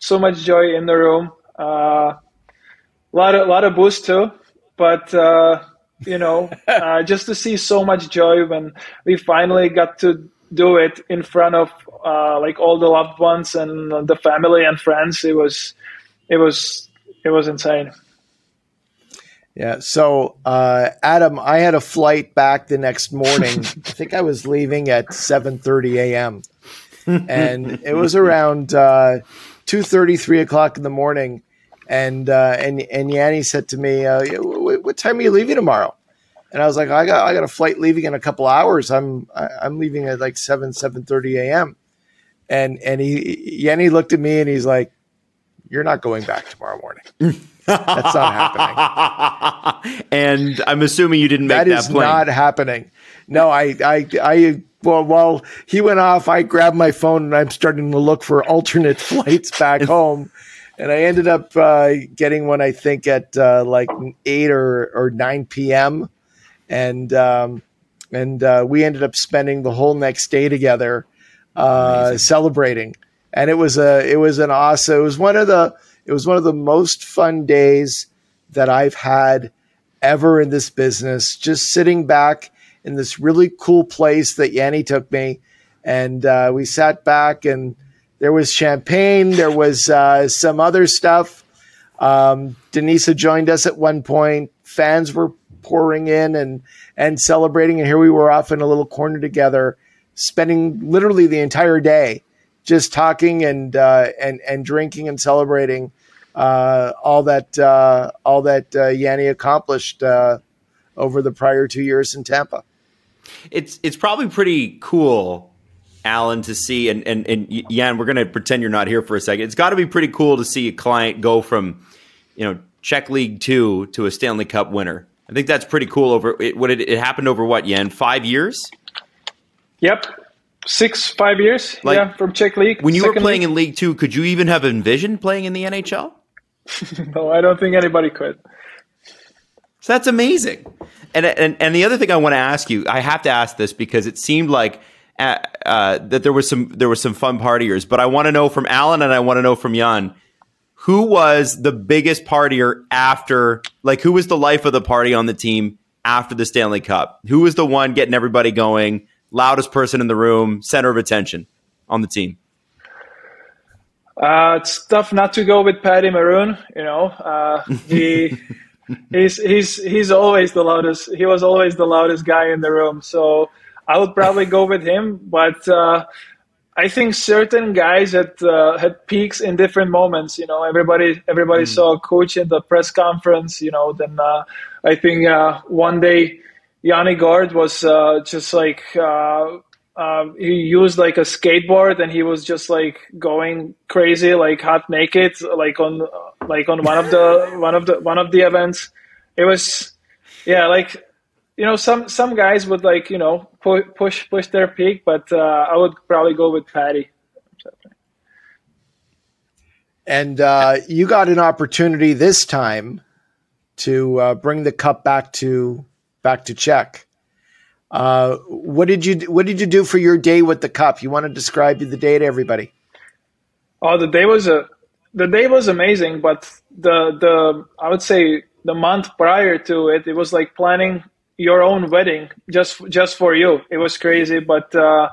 so much joy in the room. Uh, a lot of lot of boost too but uh, you know, *laughs* uh, just to see so much joy when we finally got to do it in front of uh, like all the loved ones and the family and friends. It was, it was, it was insane. Yeah. So, uh, Adam, I had a flight back the next morning. *laughs* I think I was leaving at 7:30 a.m. *laughs* and it was around uh, 2:30, 3 o'clock in the morning. And uh, and and Yanni said to me, uh, "What time are you leaving tomorrow?" And I was like, "I got I got a flight leaving in a couple hours. I'm I, I'm leaving at like seven seven thirty a.m." And and he Yanni looked at me and he's like, "You're not going back tomorrow morning. That's not happening." *laughs* and I'm assuming you didn't make that, that is not happening. No, I I I well, while he went off, I grabbed my phone and I'm starting to look for alternate *laughs* flights back home and I ended up uh, getting one I think at uh, like eight or or nine p.m. and um, and uh, we ended up spending the whole next day together uh, celebrating, and it was a it was an awesome. It was one of the it was one of the most fun days that I've had ever in this business. Just sitting back in this really cool place that Yanni took me, and uh, we sat back and there was champagne. There was uh, some other stuff. Um, Denisa joined us at one point. Fans were pouring in and and celebrating, and here we were off in a little corner together, spending literally the entire day just talking and uh, and and drinking and celebrating uh, all that uh, all that uh, Yanni accomplished uh, over the prior two years in Tampa. It's it's probably pretty cool Alan, to see, and, and, and Jan, we're going to pretend you're not here for a second. It's got to be pretty cool to see a client go from, you know, Czech League two to a Stanley Cup winner. I think that's pretty cool. Over it, what it, it happened over what, Jan? Five years? Yep, six, five years. Like, yeah, from Czech League. When you were playing league. in League Two, could you even have envisioned playing in the NHL? *laughs* no, I don't think anybody could. So that's amazing. And, and and the other thing I want to ask you, I have to ask this because it seemed like uh, that there was some there was some fun partiers. But I want to know from Alan and I want to know from Jan, who was the biggest partier after, like, who was the life of the party on the team after the Stanley Cup? Who was the one getting everybody going, loudest person in the room, center of attention on the team? Uh, it's tough not to go with Patty Maroon. You know, uh, *laughs* he he's he's he's always the loudest. He was always the loudest guy in the room. So I would probably go with him. But uh, I think certain guys had uh, had peaks in different moments. You know, everybody everybody mm. saw coach in the press conference. You know, then uh, I think uh, one day Yanni Gourde was just like um, he used like a skateboard and he was just like going crazy, like half naked, like on like on one of the *laughs* one of the one of the events. It was, yeah, like you know, some some guys would like you know pu- push push their peak, but uh, I would probably go with Patty. And uh, you got an opportunity this time to uh, bring the cup back to back to Czech. Uh, what did you What did you do for your day with the cup? You want to describe the day to everybody? Oh, the day was a the day was amazing, but the the I would say the month prior to it, it was like planning your own wedding just just for you. It was crazy, but uh,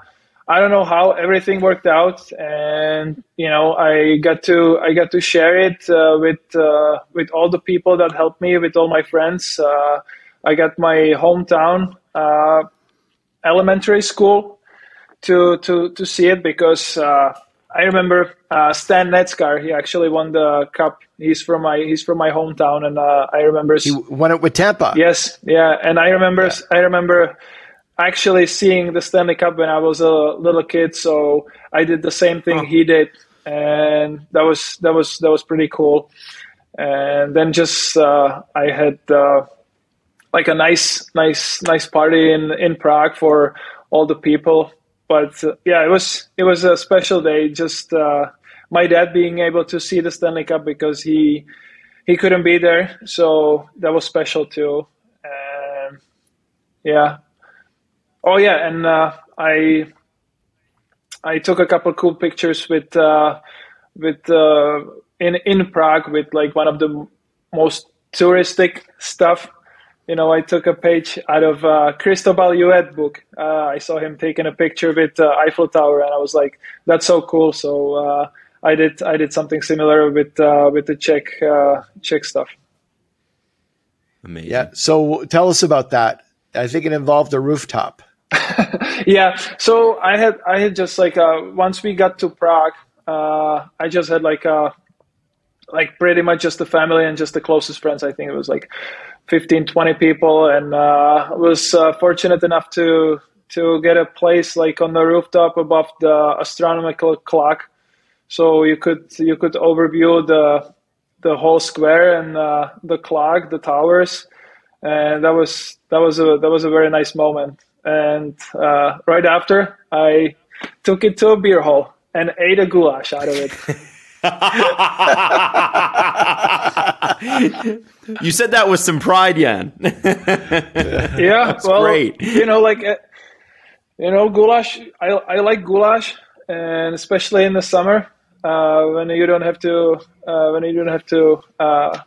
I don't know how everything worked out, and you know I got to I got to share it uh, with uh, with all the people that helped me, with all my friends. I got my hometown uh, elementary school to to to see it because uh, I remember uh, Stan Neckar. He actually won the cup. He's from my he's from my hometown, and uh, I remember he won it with Tampa. Yes, yeah, and I remember yeah. I remember actually seeing the Stanley Cup when I was a little kid. So I did the same thing oh. he did, and that was that was that was pretty cool. And then just uh, I had uh, like a nice, nice, nice party in in Prague for all the people. But uh, yeah, it was it was a special day. Just uh, my dad being able to see the Stanley Cup because he he couldn't be there, so that was special too. And yeah, oh yeah, and uh, I I took a couple cool pictures with uh, with uh, in in Prague with like one of the most touristic stuff you know, I took a page out of uh, Cristobal Huet book. Uh, I saw him taking a picture with uh, Eiffel Tower, and I was like, "That's so cool!" So uh, I did I did something similar with uh, with the Czech uh, Czech stuff. Amazing. Yeah. So tell us about that. I think it involved a rooftop. *laughs* yeah. So I had I had just like once we got to Prague, I just had like like pretty much just the family and just the closest friends. I think it was like 15, 20 people, and uh, was uh, fortunate enough to to get a place like on the rooftop above the astronomical clock, so you could you could overview the the whole square and uh, the clock, the towers, and that was that was a that was a very nice moment. And uh, right after, I took it to a beer hall and ate a goulash out of it. *laughs* you said that with some pride, Jan. *laughs* yeah, That's well, great. You know, like uh, you know, goulash. I I like goulash, and especially in the summer uh, when you don't have to uh, when you don't have to uh,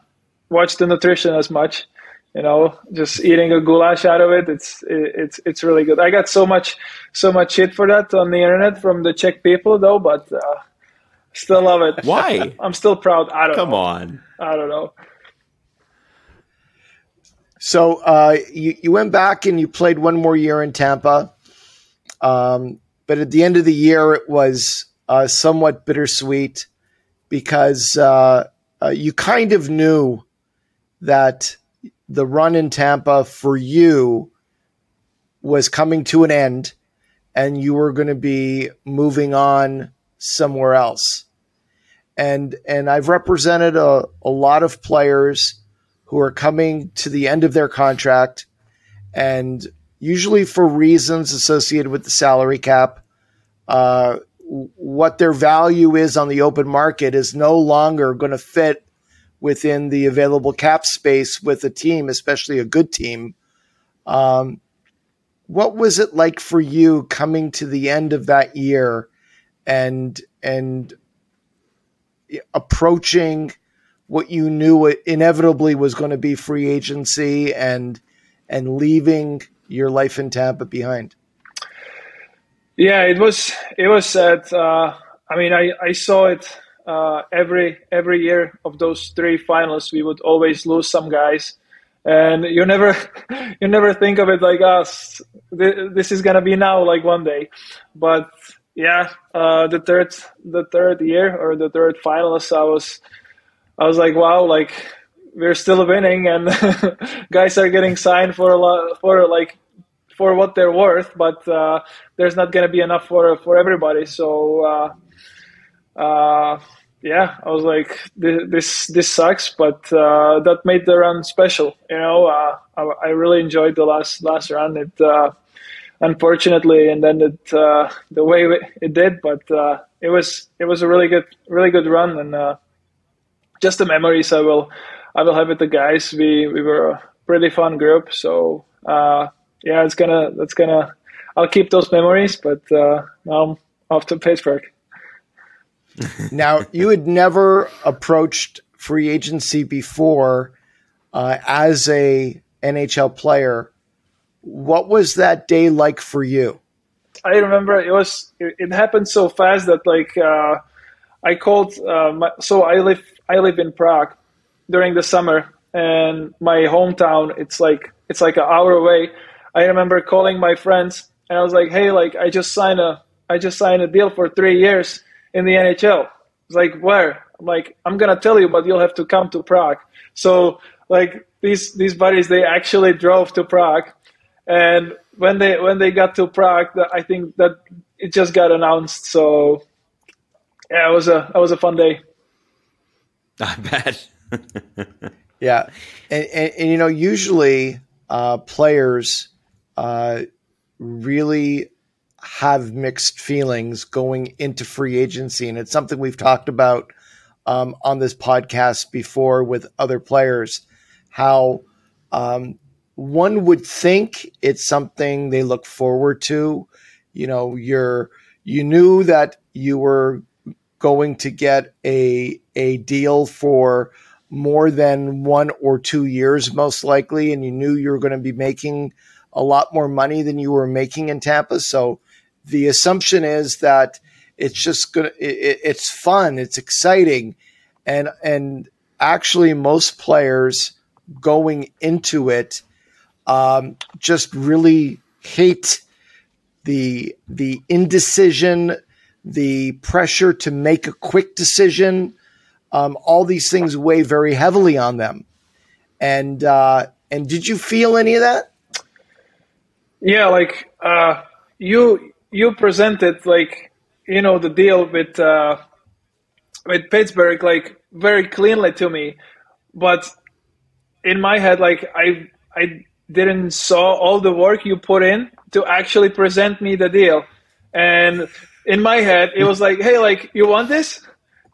watch the nutrition as much. You know, just eating a goulash out of it, it's it's it's really good. I got so much so much shit for that on the internet from the Czech people, though, but uh, Still love it. Why? *laughs* I'm still proud. I don't Come know. on. I don't know. So uh, you, you went back and you played one more year in Tampa. Um, but at the end of the year, it was uh, somewhat bittersweet because uh, uh you kind of knew that the run in Tampa for you was coming to an end and you were going to be moving on somewhere else. And and I've represented a, a lot of players who are coming to the end of their contract and usually for reasons associated with the salary cap, uh, what their value is on the open market is no longer going to fit within the available cap space with a team, especially a good team. Um, what was it like for you coming to the end of that year and and approaching what you knew inevitably was going to be free agency and and leaving your life in Tampa behind? Yeah, it was it was sad. Uh, I mean, I, I saw it uh, every every year of those three finals. We would always lose some guys, and you never *laughs* you never think of it like us. Oh, this is gonna be now, like one day. But yeah, uh, the third the third year or the third finals, I was I was like, wow, like we're still winning, and *laughs* guys are getting signed for a lot for like for what they're worth, but uh, there's not to be enough for for everybody. So uh, uh, yeah, I was like, this this sucks, but uh, that made the run special. You know, uh, I, I, really enjoyed the last last run. It unfortunately and then it the way it did, but it was it was a really good really good run and just the memories I will I will have with the guys. We we were a pretty fun group, so uh, yeah, it's gonna that's gonna I'll keep those memories. But uh, now I'm off to Pittsburgh. *laughs* now you had never approached free agency before uh, as a NHL player. What was that day like for you? I remember it was it, it happened so fast that like uh, I called. Uh, my, so I live I live in Prague during the summer, and my hometown it's like it's like an hour away. I remember calling my friends, and I was like, "Hey, like I just signed a I just signed a deal for three years in the NHL." It's like where? I'm like, I'm gonna tell you, but you'll have to come to Prague. So like these these buddies, they actually drove to Prague, and when they when they got to Prague, I think that it just got announced. So yeah, it was a it was a fun day. *laughs* I bet. *laughs* yeah, and, and, and, you know, usually uh, players uh, really have mixed feelings going into free agency, and it's something we've talked about um, on this podcast before with other players. How um, one would think it's something they look forward to. You know, you're you knew that you were going to get a a deal for more than one or two years, most likely, and you knew you were going to be making a lot more money than you were making in Tampa. So the assumption is that it's just gonna it, it's fun, it's exciting, and and actually most players going into it um, just really hate the the indecision the pressure to make a quick decision, um, all these things weigh very heavily on them. And uh, and did you feel any of that? Yeah, like uh, you you presented like you know the deal with uh, with Pittsburgh like very cleanly to me, but in my head like I I didn't saw all the work you put in to actually present me the deal, and in my head, it was like, hey, like, you want this?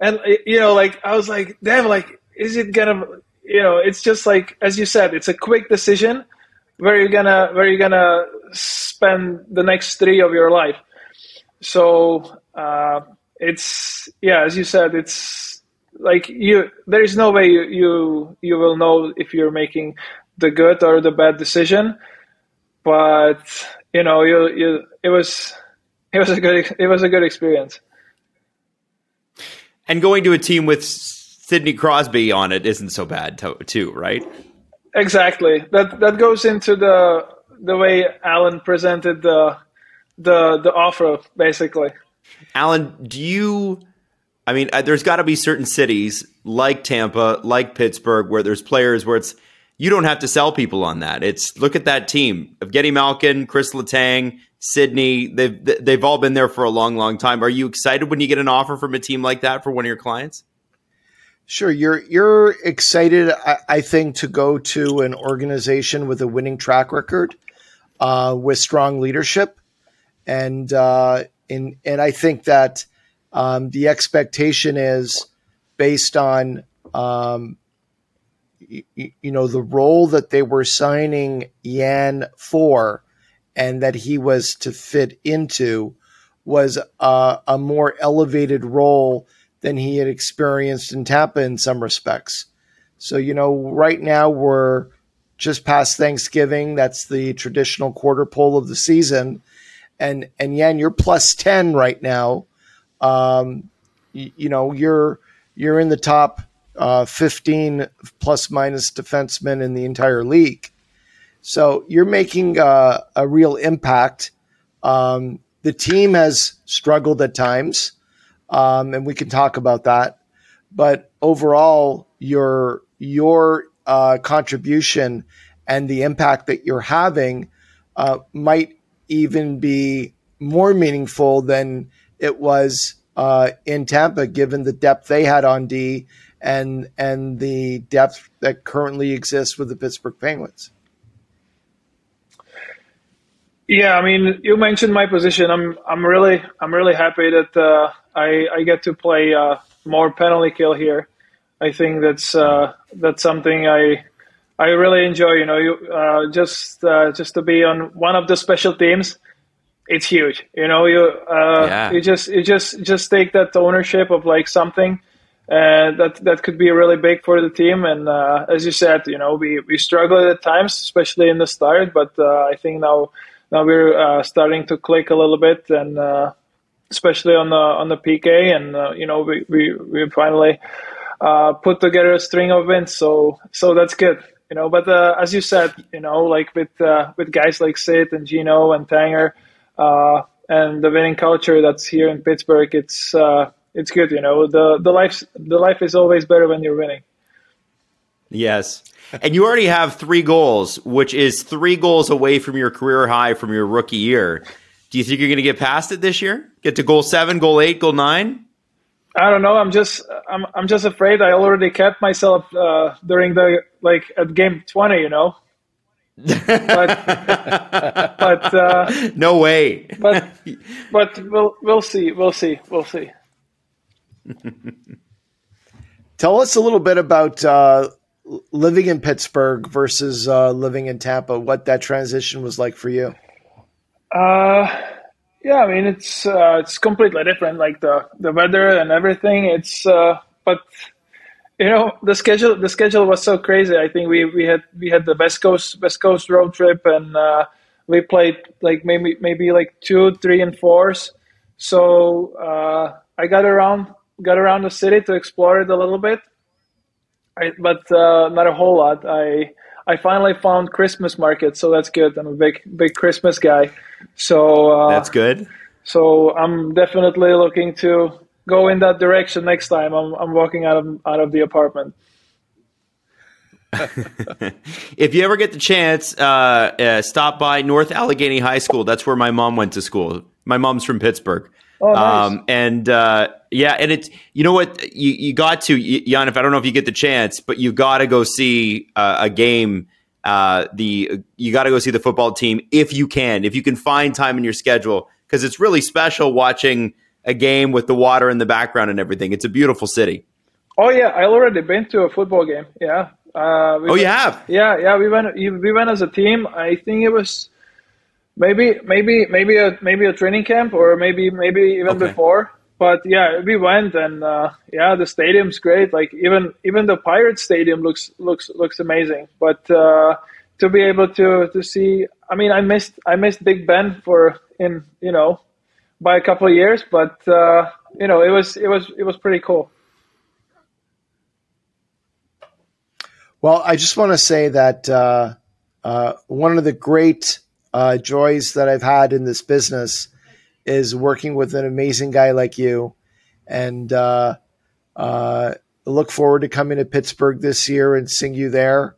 And, you know, like, I was like, damn, like, is it gonna, you know, it's just like, as you said, it's a quick decision where you're gonna, where you're gonna spend the next three of your life. So, uh, it's, yeah, as you said, it's like you, there is no way you, you, you will know if you're making the good or the bad decision. But, you know, you, you, it was, it was a good it was a good experience. And going to a team with Sidney Crosby on it isn't so bad too, right? Exactly. That that goes into the the way Alan presented the the the offer basically. Alan, do you I mean, uh, there's got to be certain cities like Tampa, like Pittsburgh, where there's players where it's you don't have to sell people on that. It's look at that team of Geno Malkin, Chris Letang, Sidney. They've they've all been there for a long, long time. Are you excited when you get an offer from a team like that for one of your clients? Sure, you're you're excited. I, I think to go to an organization with a winning track record, uh, with strong leadership, and uh, and and I think that um, the expectation is based on um, you, you know, the role that they were signing Jan for and that he was to fit into was a, a more elevated role than he had experienced in Tampa in some respects. So, you know, right now we're just past Thanksgiving. That's the traditional quarter pole of the season. And, and Jan, you're plus 10 right now. Um, you, you know, you're, you're in the top uh, 15 plus minus defensemen in the entire league. So you're making uh, a real impact. Um, the team has struggled at times, um, and we can talk about that. But overall, your your uh, contribution and the impact that you're having uh, might even be more meaningful than it was uh, in Tampa, given the depth they had on D and and the depth that currently exists with the Pittsburgh Penguins. Yeah, I mean, you mentioned my position. I'm I'm really I'm really happy that uh, I I get to play uh, more penalty kill here. I think that's uh, that's something I I really enjoy. You know, you uh, just uh, just to be on one of the special teams, it's huge. You know, you uh, yeah. you just you just just take that ownership of like something. Uh, that that could be really big for the team. And uh, as you said, you know, we we struggled at times, especially in the start. But uh, I think now now we're uh, starting to click a little bit, and uh, especially on the on the PK, and uh, you know, we we we finally put together a string of wins. So so that's good. You know, but as you said, you know, like with with guys like Sid and Geno and Tanger, and the winning culture that's here in Pittsburgh, it's it's good. You know, the the life the life is always better when you're winning. Yes. And you already have three goals, which is three goals away from your career high from your rookie year. Do you think you're going to get past it this year? Get to goal seven, goal eight, goal nine? I don't know. I'm just I'm I'm just afraid. I already kept myself uh, during the like at game twenty. You know. but *laughs* but uh, no way. but but we'll we'll see. We'll see. We'll see. *laughs* Tell us a little bit about uh, living in Pittsburgh versus uh, living in Tampa. What that transition was like for you? Uh, yeah, I mean it's uh, it's completely different. Like the the weather and everything. It's uh, but you know the schedule the schedule was so crazy. I think we, we had we had the West Coast West Coast road trip and uh, we played like maybe maybe like two, three, and fours. So uh, I got around got around the city to explore it a little bit, I, but uh, not a whole lot. I I finally found Christmas market, so that's good. I'm a big big Christmas guy, so uh, that's good. So I'm definitely looking to go in that direction next time. I'm I'm walking out of out of the apartment. *laughs* if you ever get the chance, uh, uh, stop by North Allegheny High School. That's where my mom went to school. My mom's from Pittsburgh. Oh, nice. Um, and uh, yeah, and it's you know what you you got to Jan. If I don't know if you get the chance, but you got to go see uh, a game. Uh, the you got to go see the football team if you can, if you can find time in your schedule, because it's really special watching a game with the water in the background and everything. It's a beautiful city. Oh yeah, I already been to a football game. Yeah. Uh, oh, went, you have? Yeah, yeah. We went. We went as a team. I think it was maybe maybe maybe a maybe a training camp or maybe maybe even okay. before. But yeah we went and uh, yeah the stadium's great. Like even even the pirate stadium looks looks looks amazing. But uh, to be able to to see i mean i missed i missed big ben for in you know by a couple of years but uh, you know it was it was it was pretty cool. Well i just want to say that uh, uh, one of the great uh, joys that I've had in this business is working with an amazing guy like you, and uh, uh, look forward to coming to Pittsburgh this year and seeing you there,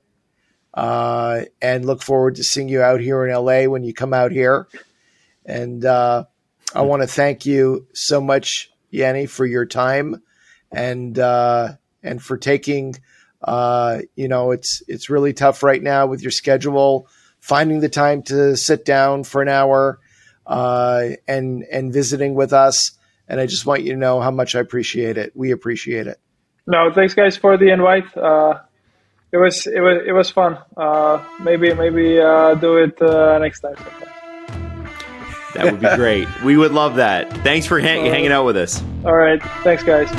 uh, and look forward to seeing you out here in LA when you come out here. And uh, I want to thank you so much, Yanni, for your time and uh, and for taking. you know, it's it's really tough right now with your schedule finding the time to sit down for an hour uh, and and visiting with us. And I just want you to know how much I appreciate it. We appreciate it. No, thanks guys for the invite. Uh, it was it was it was fun. Uh, maybe maybe uh, do it uh, next time. That would be great. we would love that. Thanks for ha- hanging out with us. All right. Thanks, guys.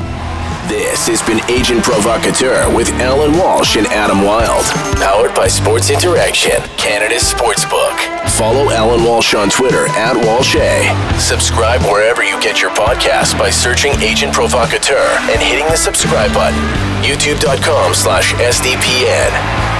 This has been Agent Provocateur with Alan Walsh and Adam Wild. Powered by Sports Interaction, Canada's Sportsbook. Follow Alan Walsh on Twitter at WalshA. Subscribe wherever you get your podcasts by searching Agent Provocateur and hitting the subscribe button. YouTube.com slash SDPN.